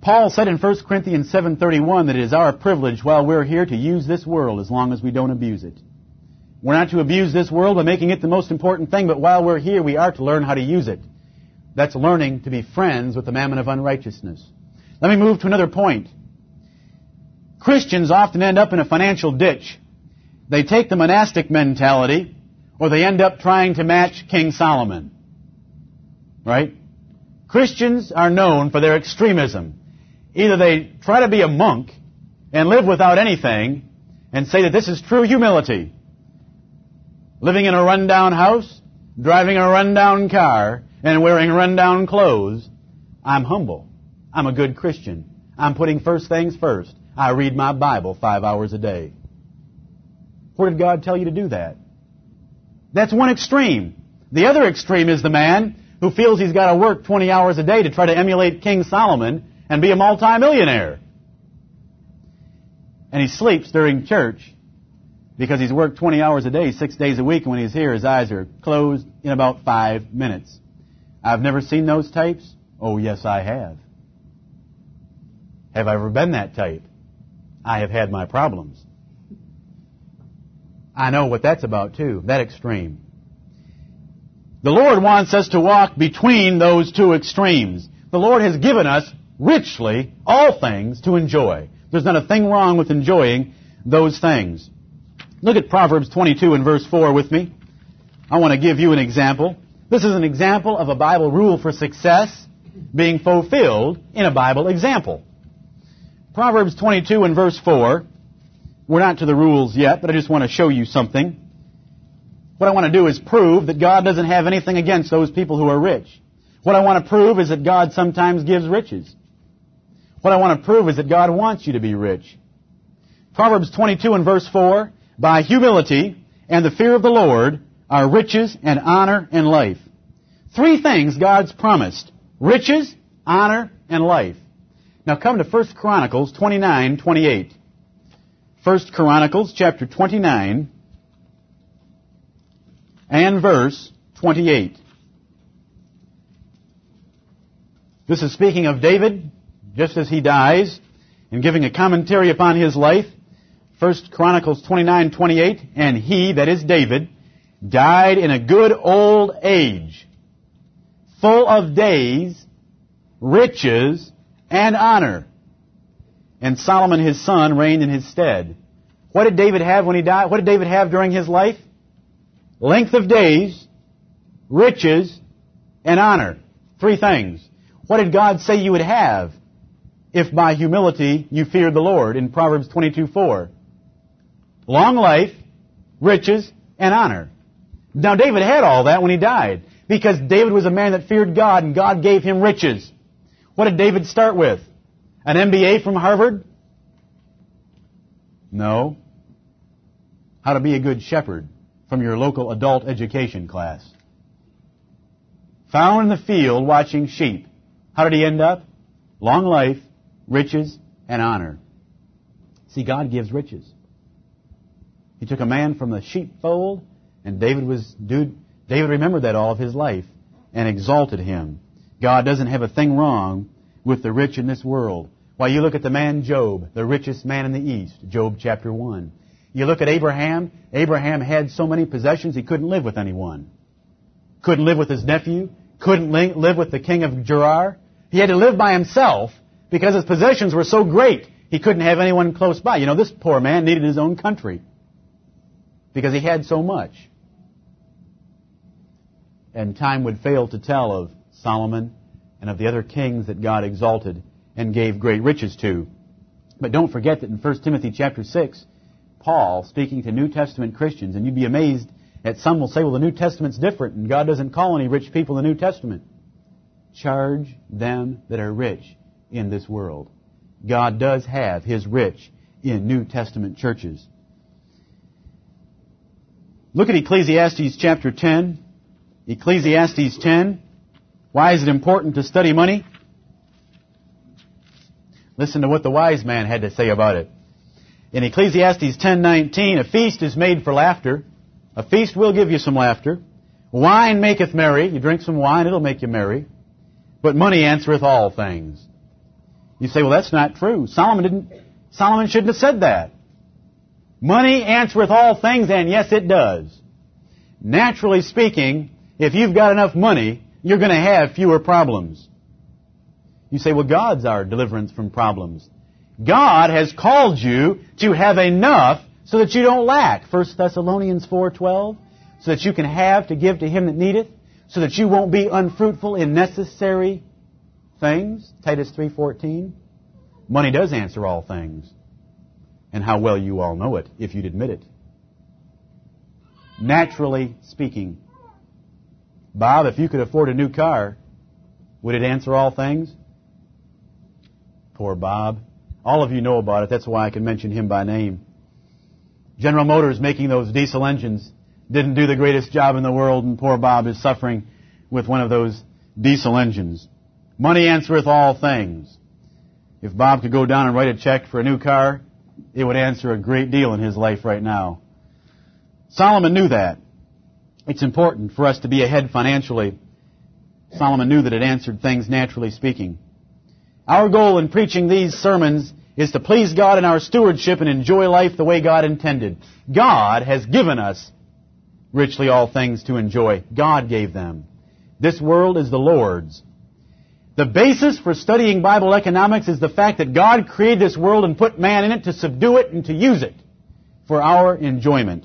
Paul said in 1 Corinthians 7:31 that it is our privilege while we're here to use this world as long as we don't abuse it. We're not to abuse this world by making it the most important thing, but while we're here, we are to learn how to use it. That's learning to be friends with the mammon of unrighteousness. Let me move to another point. Christians often end up in a financial ditch. They take the monastic mentality, or they end up trying to match King Solomon. Right? Christians are known for their extremism. Either they try to be a monk and live without anything and say that this is true humility. Living in a rundown house, driving a rundown car, and wearing rundown clothes. I'm humble. I'm a good Christian. I'm putting first things first. I read my Bible five hours a day. Where did God tell you to do that? That's one extreme. The other extreme is the man who feels he's got to work 20 hours a day to try to emulate King Solomon and be a multimillionaire. And he sleeps during church because he's worked 20 hours a day, six days a week, and when he's here, his eyes are closed in about five minutes. I've never seen those types. Oh, yes, I have. Have I ever been that type? I have had my problems. I know what that's about too, that extreme. The Lord wants us to walk between those two extremes. The Lord has given us richly all things to enjoy. There's not a thing wrong with enjoying those things. Look at Proverbs 22 and verse 4 with me. I want to give you an example. This is an example of a Bible rule for success being fulfilled in a Bible example. Proverbs 22 and verse 4. We're not to the rules yet, but I just want to show you something. What I want to do is prove that God doesn't have anything against those people who are rich. What I want to prove is that God sometimes gives riches. What I want to prove is that God wants you to be rich. Proverbs 22 and verse 4, by humility and the fear of the Lord are riches and honor and life. Three things God's promised. Riches, honor, and life. Now come to 1 Chronicles 29, 28. 1 Chronicles chapter 29 and verse 28. This is speaking of David just as he dies and giving a commentary upon his life. 1 Chronicles 29, 28, and he, that is David, died in a good old age, full of days, riches, and honor. And Solomon his son reigned in his stead. What did David have when he died? What did David have during his life? Length of days, riches, and honor. Three things. What did God say you would have if by humility you feared the Lord in Proverbs 22:4? Long life, riches, and honor. Now David had all that when he died because David was a man that feared God and God gave him riches. What did David start with? An MBA from Harvard? No. How to be a good shepherd from your local adult education class. Found in the field watching sheep. How did he end up? Long life, riches, and honor. See, God gives riches. He took a man from the sheepfold and David was, dude, David remembered that all of his life and exalted him. God doesn't have a thing wrong with the rich in this world. Why, you look at the man Job, the richest man in the East, Job chapter 1. You look at Abraham, Abraham had so many possessions he couldn't live with anyone. Couldn't live with his nephew, couldn't live with the king of Gerar. He had to live by himself because his possessions were so great he couldn't have anyone close by. You know, this poor man needed his own country because he had so much and time would fail to tell of Solomon and of the other kings that God exalted and gave great riches to. But don't forget that in 1 Timothy chapter 6, Paul, speaking to New Testament Christians, and you'd be amazed that some will say, well, the New Testament's different and God doesn't call any rich people the New Testament. Charge them that are rich in this world. God does have His rich in New Testament churches. Look at Ecclesiastes chapter 10. Ecclesiastes 10. Why is it important to study money? Listen to what the wise man had to say about it. In Ecclesiastes 10:19, a feast is made for laughter. A feast will give you some laughter. Wine maketh merry. You drink some wine, it'll make you merry. But money answereth all things. You say, well, that's not true. Solomon didn't, Solomon shouldn't have said that. Money answereth all things, and yes, it does. Naturally speaking, if you've got enough money, you're going to have fewer problems. You say, well, God's our deliverance from problems. God has called you to have enough so that you don't lack. 1 Thessalonians 4.12. So that you can have to give to him that needeth. So that you won't be unfruitful in necessary things. Titus 3.14. Money does answer all things. And how well you all know it, if you'd admit it. Naturally speaking, Bob, if you could afford a new car, would it answer all things? Poor Bob. All of you know about it. That's why I can mention him by name. General Motors making those diesel engines didn't do the greatest job in the world, and poor Bob is suffering with one of those diesel engines. Money answereth all things. If Bob could go down and write a check for a new car, it would answer a great deal in his life right now. Solomon knew that. It's important for us to be ahead financially. Solomon knew that it answered things naturally speaking. Our goal in preaching these sermons is to please God in our stewardship and enjoy life the way God intended. God has given us richly all things to enjoy. God gave them. This world is the Lord's. The basis for studying Bible economics is the fact that God created this world and put man in it to subdue it and to use it for our enjoyment.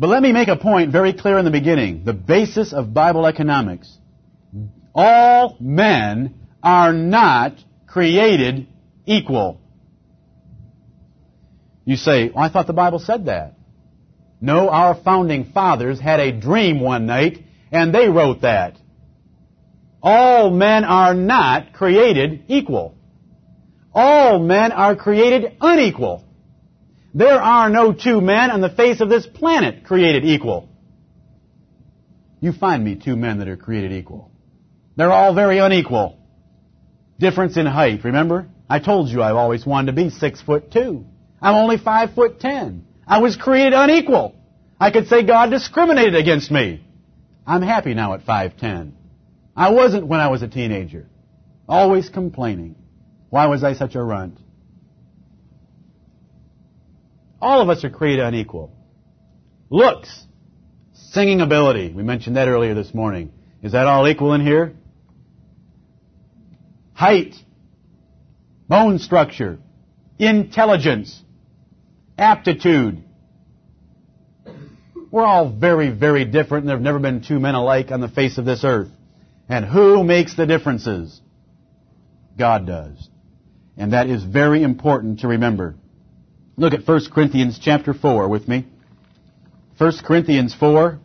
But let me make a point very clear in the beginning. The basis of Bible economics. All men are not created equal. You say, well, I thought the Bible said that. No, our founding fathers had a dream one night and they wrote that. All men are not created equal. All men are created unequal. There are no two men on the face of this planet created equal. You find me two men that are created equal. They're all very unequal. Difference in height, remember? I told you I've always wanted to be six foot two. I'm only five foot ten. I was created unequal. I could say God discriminated against me. I'm happy now at five ten. I wasn't when I was a teenager. Always complaining. Why was I such a runt? All of us are created unequal. Looks, singing ability. We mentioned that earlier this morning. Is that all equal in here? Height, bone structure, intelligence, aptitude. We're all very, very different, and there have never been two men alike on the face of this earth. And who makes the differences? God does. And that is very important to remember. Look at 1 Corinthians chapter 4 with me. 1 Corinthians 4.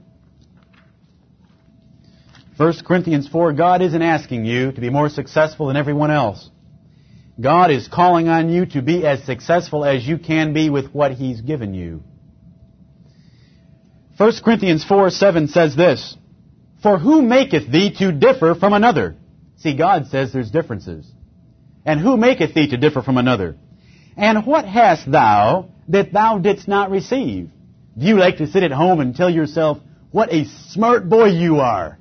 1 Corinthians 4, God isn't asking you to be more successful than everyone else. God is calling on you to be as successful as you can be with what He's given you. 1 Corinthians 4, 7 says this, For who maketh thee to differ from another? See, God says there's differences. And who maketh thee to differ from another? And what hast thou that thou didst not receive? Do you like to sit at home and tell yourself, what a smart boy you are?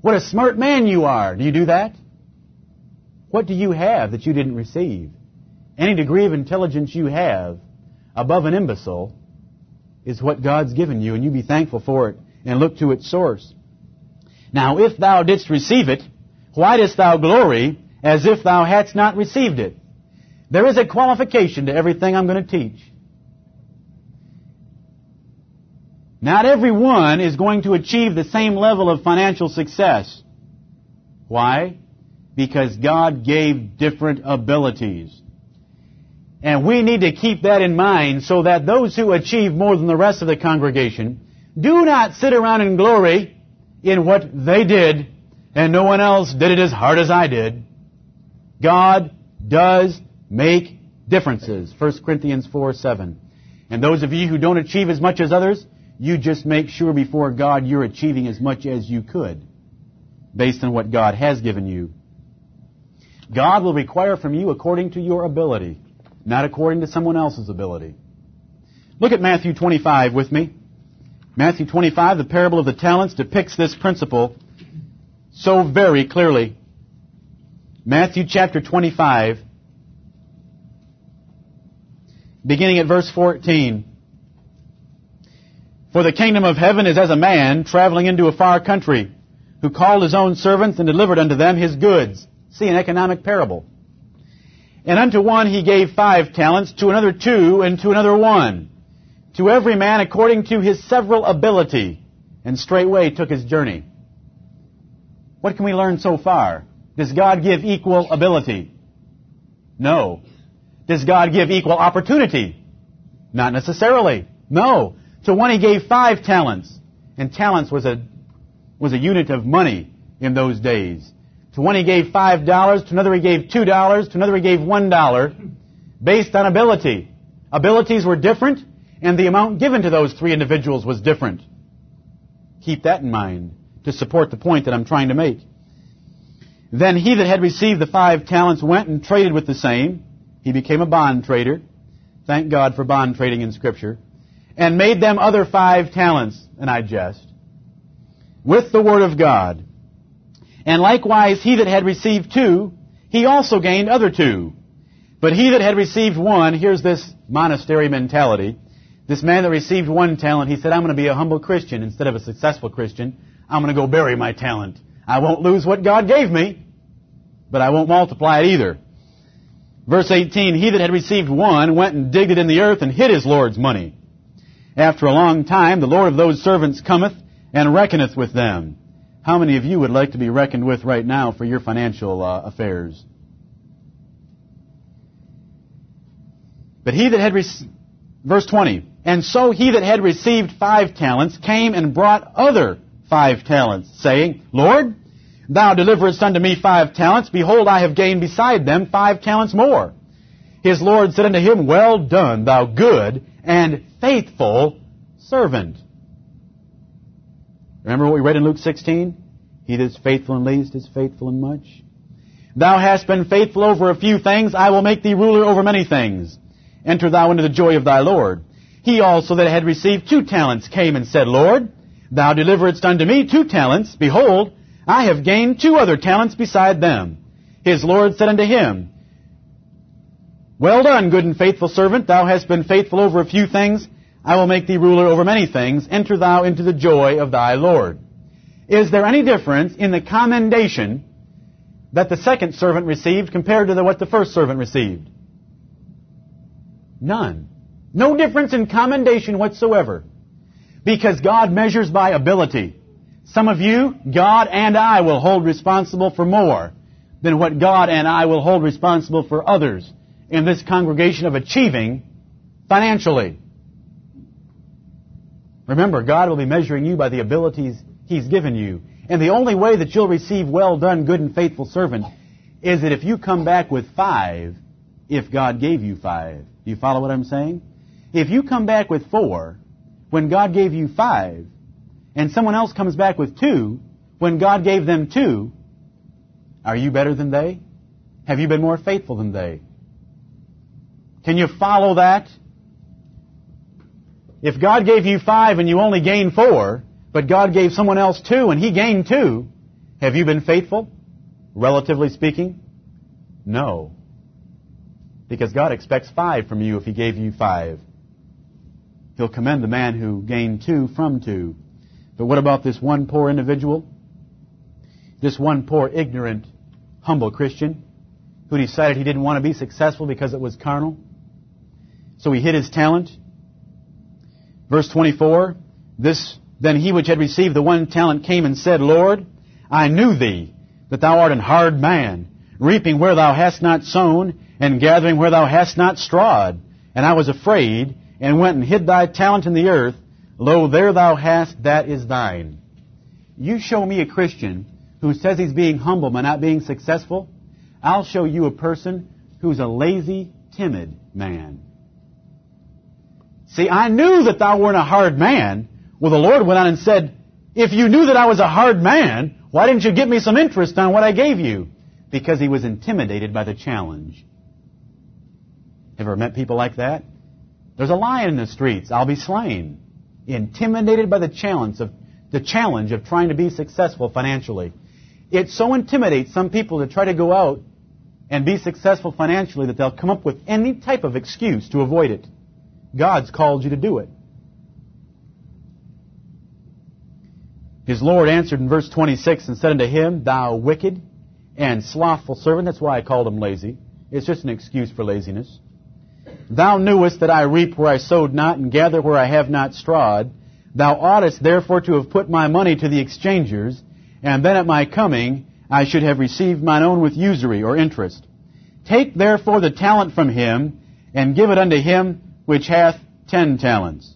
What a smart man you are. Do you do that? What do you have that you didn't receive? Any degree of intelligence you have above an imbecile is what God's given you, and you be thankful for it and look to its source. Now, if thou didst receive it, why dost thou glory as if thou hadst not received it? There is a qualification to everything I'm going to teach. Not everyone is going to achieve the same level of financial success. Why? Because God gave different abilities. And we need to keep that in mind so that those who achieve more than the rest of the congregation do not sit around in glory in what they did and no one else did it as hard as I did. God does make differences. 1 Corinthians 4, 7. And those of you who don't achieve as much as others, you just make sure before God you're achieving as much as you could based on what God has given you. God will require from you according to your ability, not according to someone else's ability. Look at Matthew 25 with me. Matthew 25, the parable of the talents, depicts this principle so very clearly. Matthew chapter 25, beginning at verse 14. For the kingdom of heaven is as a man traveling into a far country, who called his own servants and delivered unto them his goods. See an economic parable. And unto one he gave five talents, to another two, and to another one. To every man according to his several ability, and straightway took his journey. What can we learn so far? Does God give equal ability? No. Does God give equal opportunity? Not necessarily. No. To one he gave five talents. And talents was a, was a unit of money in those days. To one he gave five dollars, to another he gave two dollars, to another he gave one dollar, based on ability. Abilities were different, and the amount given to those three individuals was different. Keep that in mind to support the point that I'm trying to make. Then he that had received the five talents went and traded with the same, he became a bond trader. Thank God for bond trading in Scripture. And made them other five talents, and I jest, with the Word of God. And likewise he that had received two, he also gained other two. But he that had received one, here's this monastery mentality. This man that received one talent, he said, I'm going to be a humble Christian instead of a successful Christian. I'm going to go bury my talent. I won't lose what God gave me, but I won't multiply it either. Verse 18, he that had received one went and digged it in the earth and hid his Lord's money. After a long time, the Lord of those servants cometh and reckoneth with them. How many of you would like to be reckoned with right now for your financial uh, affairs? But he that had received, verse 20, and so he that had received five talents came and brought other five talents, saying, Lord, thou deliverest unto me five talents. Behold, I have gained beside them five talents more. His Lord said unto him, Well done, thou good and faithful servant. Remember what we read in Luke 16? He that is faithful in least is faithful in much. Thou hast been faithful over a few things, I will make thee ruler over many things. Enter thou into the joy of thy Lord. He also that had received two talents came and said, Lord, thou deliveredst unto me two talents. Behold, I have gained two other talents beside them. His Lord said unto him, Well done, good and faithful servant. Thou hast been faithful over a few things. I will make thee ruler over many things. Enter thou into the joy of thy Lord. Is there any difference in the commendation that the second servant received compared to the, what the first servant received? None. No difference in commendation whatsoever. Because God measures by ability. Some of you, God and I will hold responsible for more than what God and I will hold responsible for others in this congregation of achieving financially. Remember, God will be measuring you by the abilities He's given you. And the only way that you'll receive well done, good and faithful servant is that if you come back with five, if God gave you five. Do you follow what I'm saying? If you come back with four, when God gave you five, and someone else comes back with two, when God gave them two, are you better than they? Have you been more faithful than they? Can you follow that? If God gave you five and you only gained four, but God gave someone else two and he gained two, have you been faithful? Relatively speaking? No. Because God expects five from you if he gave you five. He'll commend the man who gained two from two. But what about this one poor individual? This one poor, ignorant, humble Christian who decided he didn't want to be successful because it was carnal? So he hid his talent. Verse 24, this, then he which had received the one talent came and said, Lord, I knew thee, that thou art an hard man, reaping where thou hast not sown, and gathering where thou hast not strawed. And I was afraid, and went and hid thy talent in the earth. Lo, there thou hast, that is thine. You show me a Christian who says he's being humble by not being successful, I'll show you a person who's a lazy, timid man. See, I knew that thou wert a hard man. Well, the Lord went on and said, if you knew that I was a hard man, why didn't you give me some interest on what I gave you? Because he was intimidated by the challenge. Ever met people like that? There's a lion in the streets. I'll be slain. Intimidated by the challenge of the challenge of trying to be successful financially. It so intimidates some people to try to go out and be successful financially that they'll come up with any type of excuse to avoid it. God's called you to do it. His Lord answered in verse 26 and said unto him, Thou wicked and slothful servant. That's why I called him lazy. It's just an excuse for laziness. Thou knewest that I reap where I sowed not, and gather where I have not strawed. Thou oughtest therefore to have put my money to the exchangers, and then at my coming I should have received mine own with usury or interest. Take therefore the talent from him, and give it unto him which hath ten talents.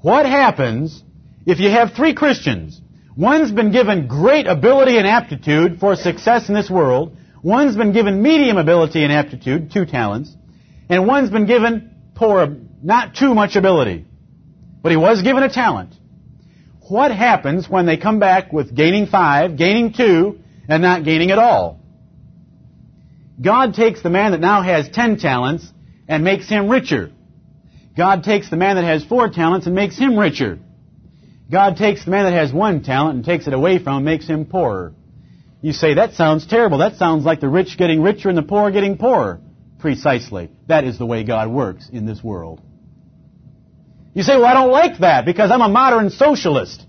What happens if you have three Christians? One's been given great ability and aptitude for success in this world. One's been given medium ability and aptitude, two talents, and one's been given poor, not too much ability. But he was given a talent. What happens when they come back with gaining five, gaining two, and not gaining at all? God takes the man that now has ten talents and makes him richer. God takes the man that has four talents and makes him richer. God takes the man that has one talent and takes it away from him makes him poorer. You say, that sounds terrible. That sounds like the rich getting richer and the poor getting poorer. Precisely. That is the way God works in this world. You say, well, I don't like that because I'm a modern socialist.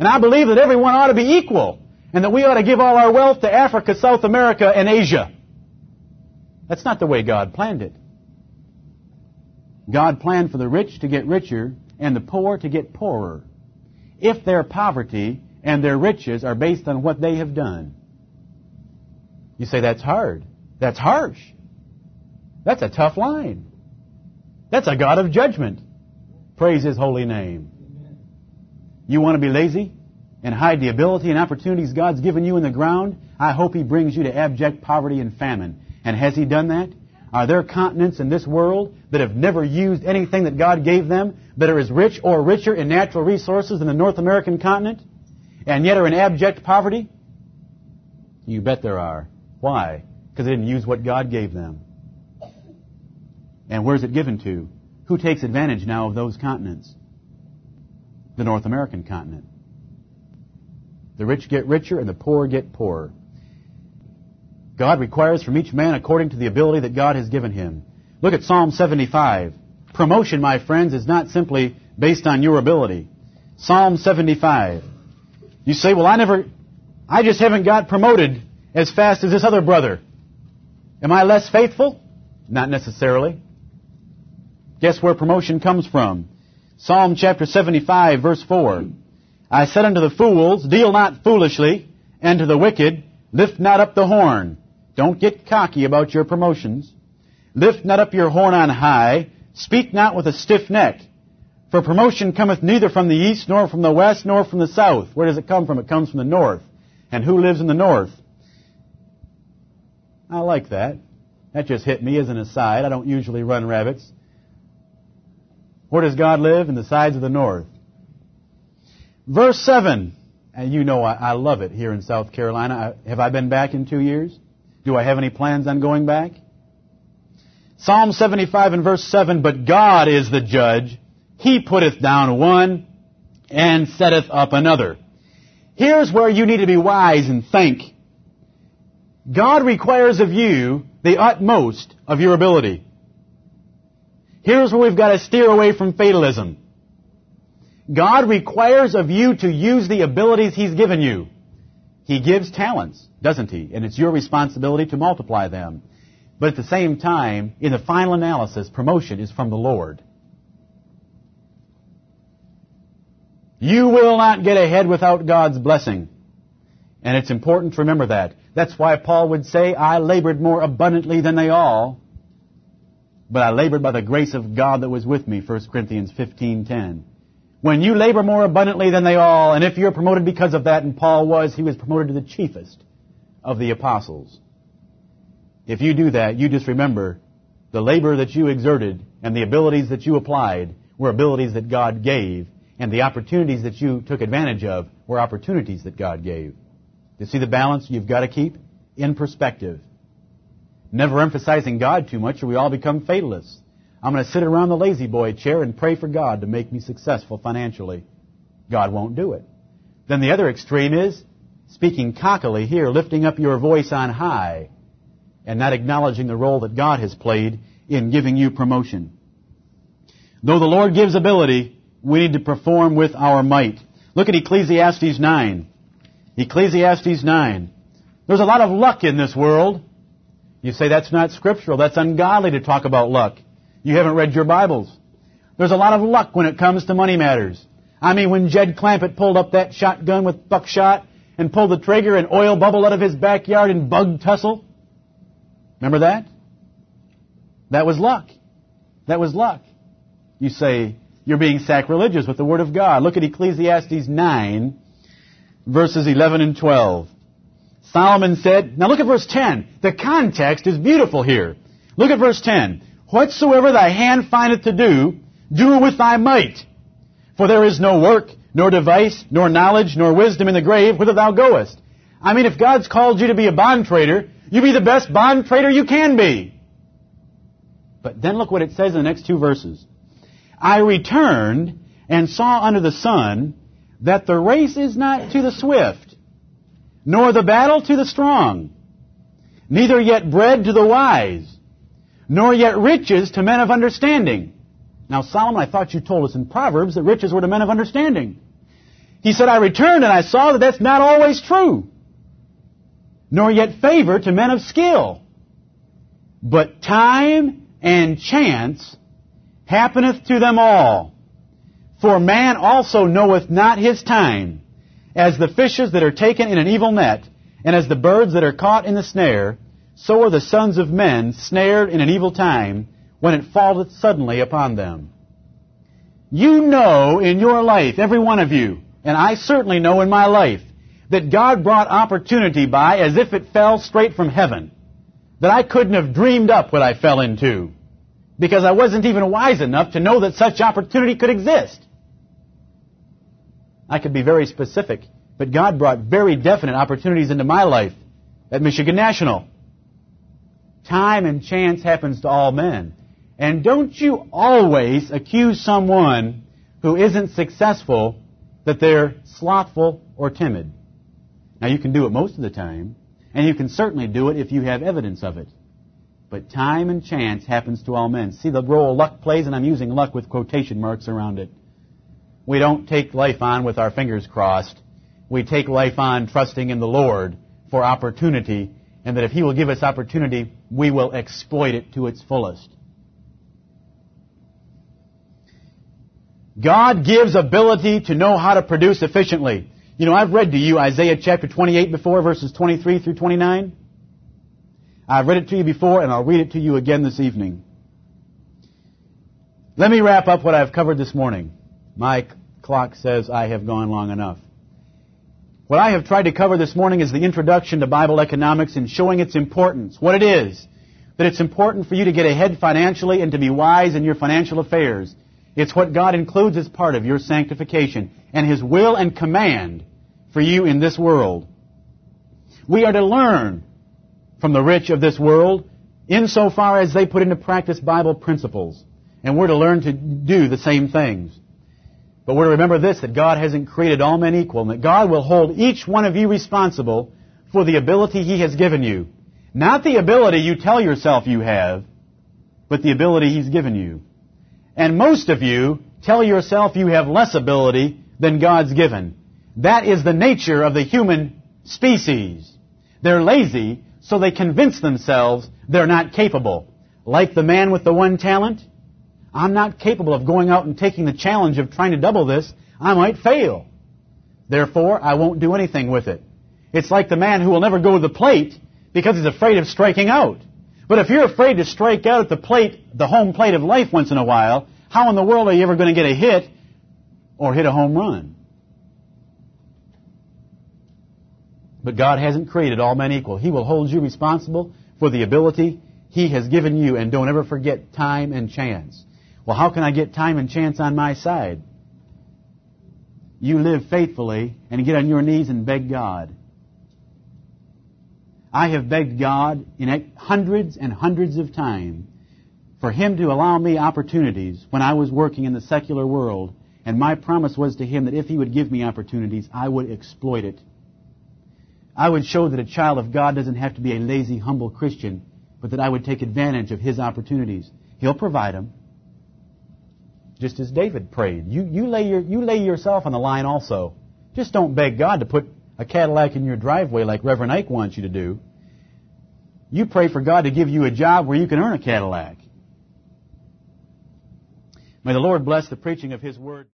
And I believe that everyone ought to be equal and that we ought to give all our wealth to Africa, South America, and Asia. That's not the way God planned it. God planned for the rich to get richer and the poor to get poorer. If their poverty and their riches are based on what they have done. You say that's hard. That's harsh. That's a tough line. That's a God of judgment. Praise His holy name. You want to be lazy and hide the ability and opportunities God's given you in the ground? I hope He brings you to abject poverty and famine. And has He done that? Are there continents in this world that have never used anything that God gave them that are as rich or richer in natural resources than the North American continent? And yet are in abject poverty? You bet there are. Why? Because they didn't use what God gave them. And where's it given to? Who takes advantage now of those continents? The North American continent. The rich get richer and the poor get poorer. God requires from each man according to the ability that God has given him. Look at Psalm 75. Promotion, my friends, is not simply based on your ability. Psalm 75. You say, well, I never, I just haven't got promoted as fast as this other brother. Am I less faithful? Not necessarily. Guess where promotion comes from? Psalm chapter 75 verse 4. I said unto the fools, deal not foolishly, and to the wicked, lift not up the horn. Don't get cocky about your promotions. Lift not up your horn on high. Speak not with a stiff neck. For promotion cometh neither from the east, nor from the west, nor from the south. Where does it come from? It comes from the north. And who lives in the north? I like that. That just hit me as an aside. I don't usually run rabbits. Where does God live? In the sides of the north. Verse 7. And you know I, I love it here in South Carolina. I, have I been back in two years? Do I have any plans on going back? Psalm 75 and verse 7, But God is the judge. He putteth down one and setteth up another. Here's where you need to be wise and think. God requires of you the utmost of your ability. Here's where we've got to steer away from fatalism. God requires of you to use the abilities He's given you. He gives talents, doesn't He? And it's your responsibility to multiply them. But at the same time, in the final analysis, promotion is from the Lord. You will not get ahead without God's blessing. And it's important to remember that. That's why Paul would say, I labored more abundantly than they all, but I labored by the grace of God that was with me, 1 Corinthians 15.10. When you labor more abundantly than they all, and if you're promoted because of that, and Paul was, he was promoted to the chiefest of the apostles. If you do that, you just remember the labor that you exerted and the abilities that you applied were abilities that God gave, and the opportunities that you took advantage of were opportunities that God gave. You see the balance you've got to keep in perspective. Never emphasizing God too much or we all become fatalists. I'm going to sit around the La-Z-Boy chair and pray for God to make me successful financially. God won't do it. Then the other extreme is speaking cockily here, lifting up your voice on high and not acknowledging the role that God has played in giving you promotion. Though the Lord gives ability, we need to perform with our might. Look at Ecclesiastes 9. Ecclesiastes 9. There's a lot of luck in this world. You say that's not scriptural. That's ungodly to talk about luck. You haven't read your Bibles. There's a lot of luck when it comes to money matters. I mean, when Jed Clampett pulled up that shotgun with buckshot and pulled the trigger and oil bubbled out of his backyard in bug tussle. Remember that? That was luck. That was luck. You say, you're being sacrilegious with the Word of God. Look at Ecclesiastes 9, verses 11 and 12. Solomon said, now look at verse 10. The context is beautiful here. Look at verse 10. Whatsoever thy hand findeth to do, do it with thy might. For there is no work, nor device, nor knowledge, nor wisdom in the grave whither thou goest. I mean, if God's called you to be a bond trader, you be the best bond trader you can be. But then look what it says in the next two verses. I returned and saw under the sun that the race is not to the swift, nor the battle to the strong, neither yet bread to the wise, nor yet riches to men of understanding. Now, Solomon, I thought you told us in Proverbs that riches were to men of understanding. He said, I returned and I saw that that's not always true. Nor yet favor to men of skill. But time and chance happeneth to them all. For man also knoweth not his time, as the fishes that are taken in an evil net, and as the birds that are caught in the snare, so are the sons of men snared in an evil time, when it falleth suddenly upon them. You know in your life, every one of you, and I certainly know in my life, that God brought opportunity by as if it fell straight from heaven. That I couldn't have dreamed up what I fell into. Because I wasn't even wise enough to know that such opportunity could exist. I could be very specific, but God brought very definite opportunities into my life at Michigan National. Time and chance happens to all men. And don't you always accuse someone who isn't successful that they're slothful or timid. Now you can do it most of the time, and you can certainly do it if you have evidence of it. But time and chance happens to all men. See the role luck plays, and I'm using luck with quotation marks around it. We don't take life on with our fingers crossed. We take life on trusting in the Lord for opportunity, and that if He will give us opportunity, we will exploit it to its fullest. God gives ability to know how to produce efficiently. You know, I've read to you Isaiah chapter 28 before, verses 23 through 29. I've read it to you before, and I'll read it to you again this evening. Let me wrap up what I've covered this morning. My clock says I have gone long enough. What I have tried to cover this morning is the introduction to Bible economics and showing its importance, what it is, that it's important for you to get ahead financially and to be wise in your financial affairs. It's what God includes as part of your sanctification and His will and command for you in this world. We are to learn from the rich of this world insofar as they put into practice Bible principles. And we're to learn to do the same things. But we're to remember this, that God hasn't created all men equal, and that God will hold each one of you responsible for the ability He has given you. Not the ability you tell yourself you have, but the ability He's given you. And most of you tell yourself you have less ability than God's given. That is the nature of the human species. They're lazy, so they convince themselves they're not capable. Like the man with the one talent, I'm not capable of going out and taking the challenge of trying to double this. I might fail. Therefore, I won't do anything with it. It's like the man who will never go to the plate because he's afraid of striking out. But if you're afraid to strike out at the plate, the home plate of life once in a while, how in the world are you ever going to get a hit or hit a home run? But God hasn't created all men equal. He will hold you responsible for the ability He has given you, and don't ever forget time and chance. Well, how can I get time and chance on my side? You live faithfully and get on your knees and beg God. I have begged God in hundreds and hundreds of times for Him to allow me opportunities when I was working in the secular world. And my promise was to Him that if He would give me opportunities, I would exploit it. I would show that a child of God doesn't have to be a lazy, humble Christian, but that I would take advantage of His opportunities. He'll provide them. Just as David prayed. You, you, lay your, you lay yourself on the line also. Just don't beg God to put a Cadillac in your driveway like Reverend Ike wants you to do. You pray for God to give you a job where you can earn a Cadillac. May the Lord bless the preaching of His Word.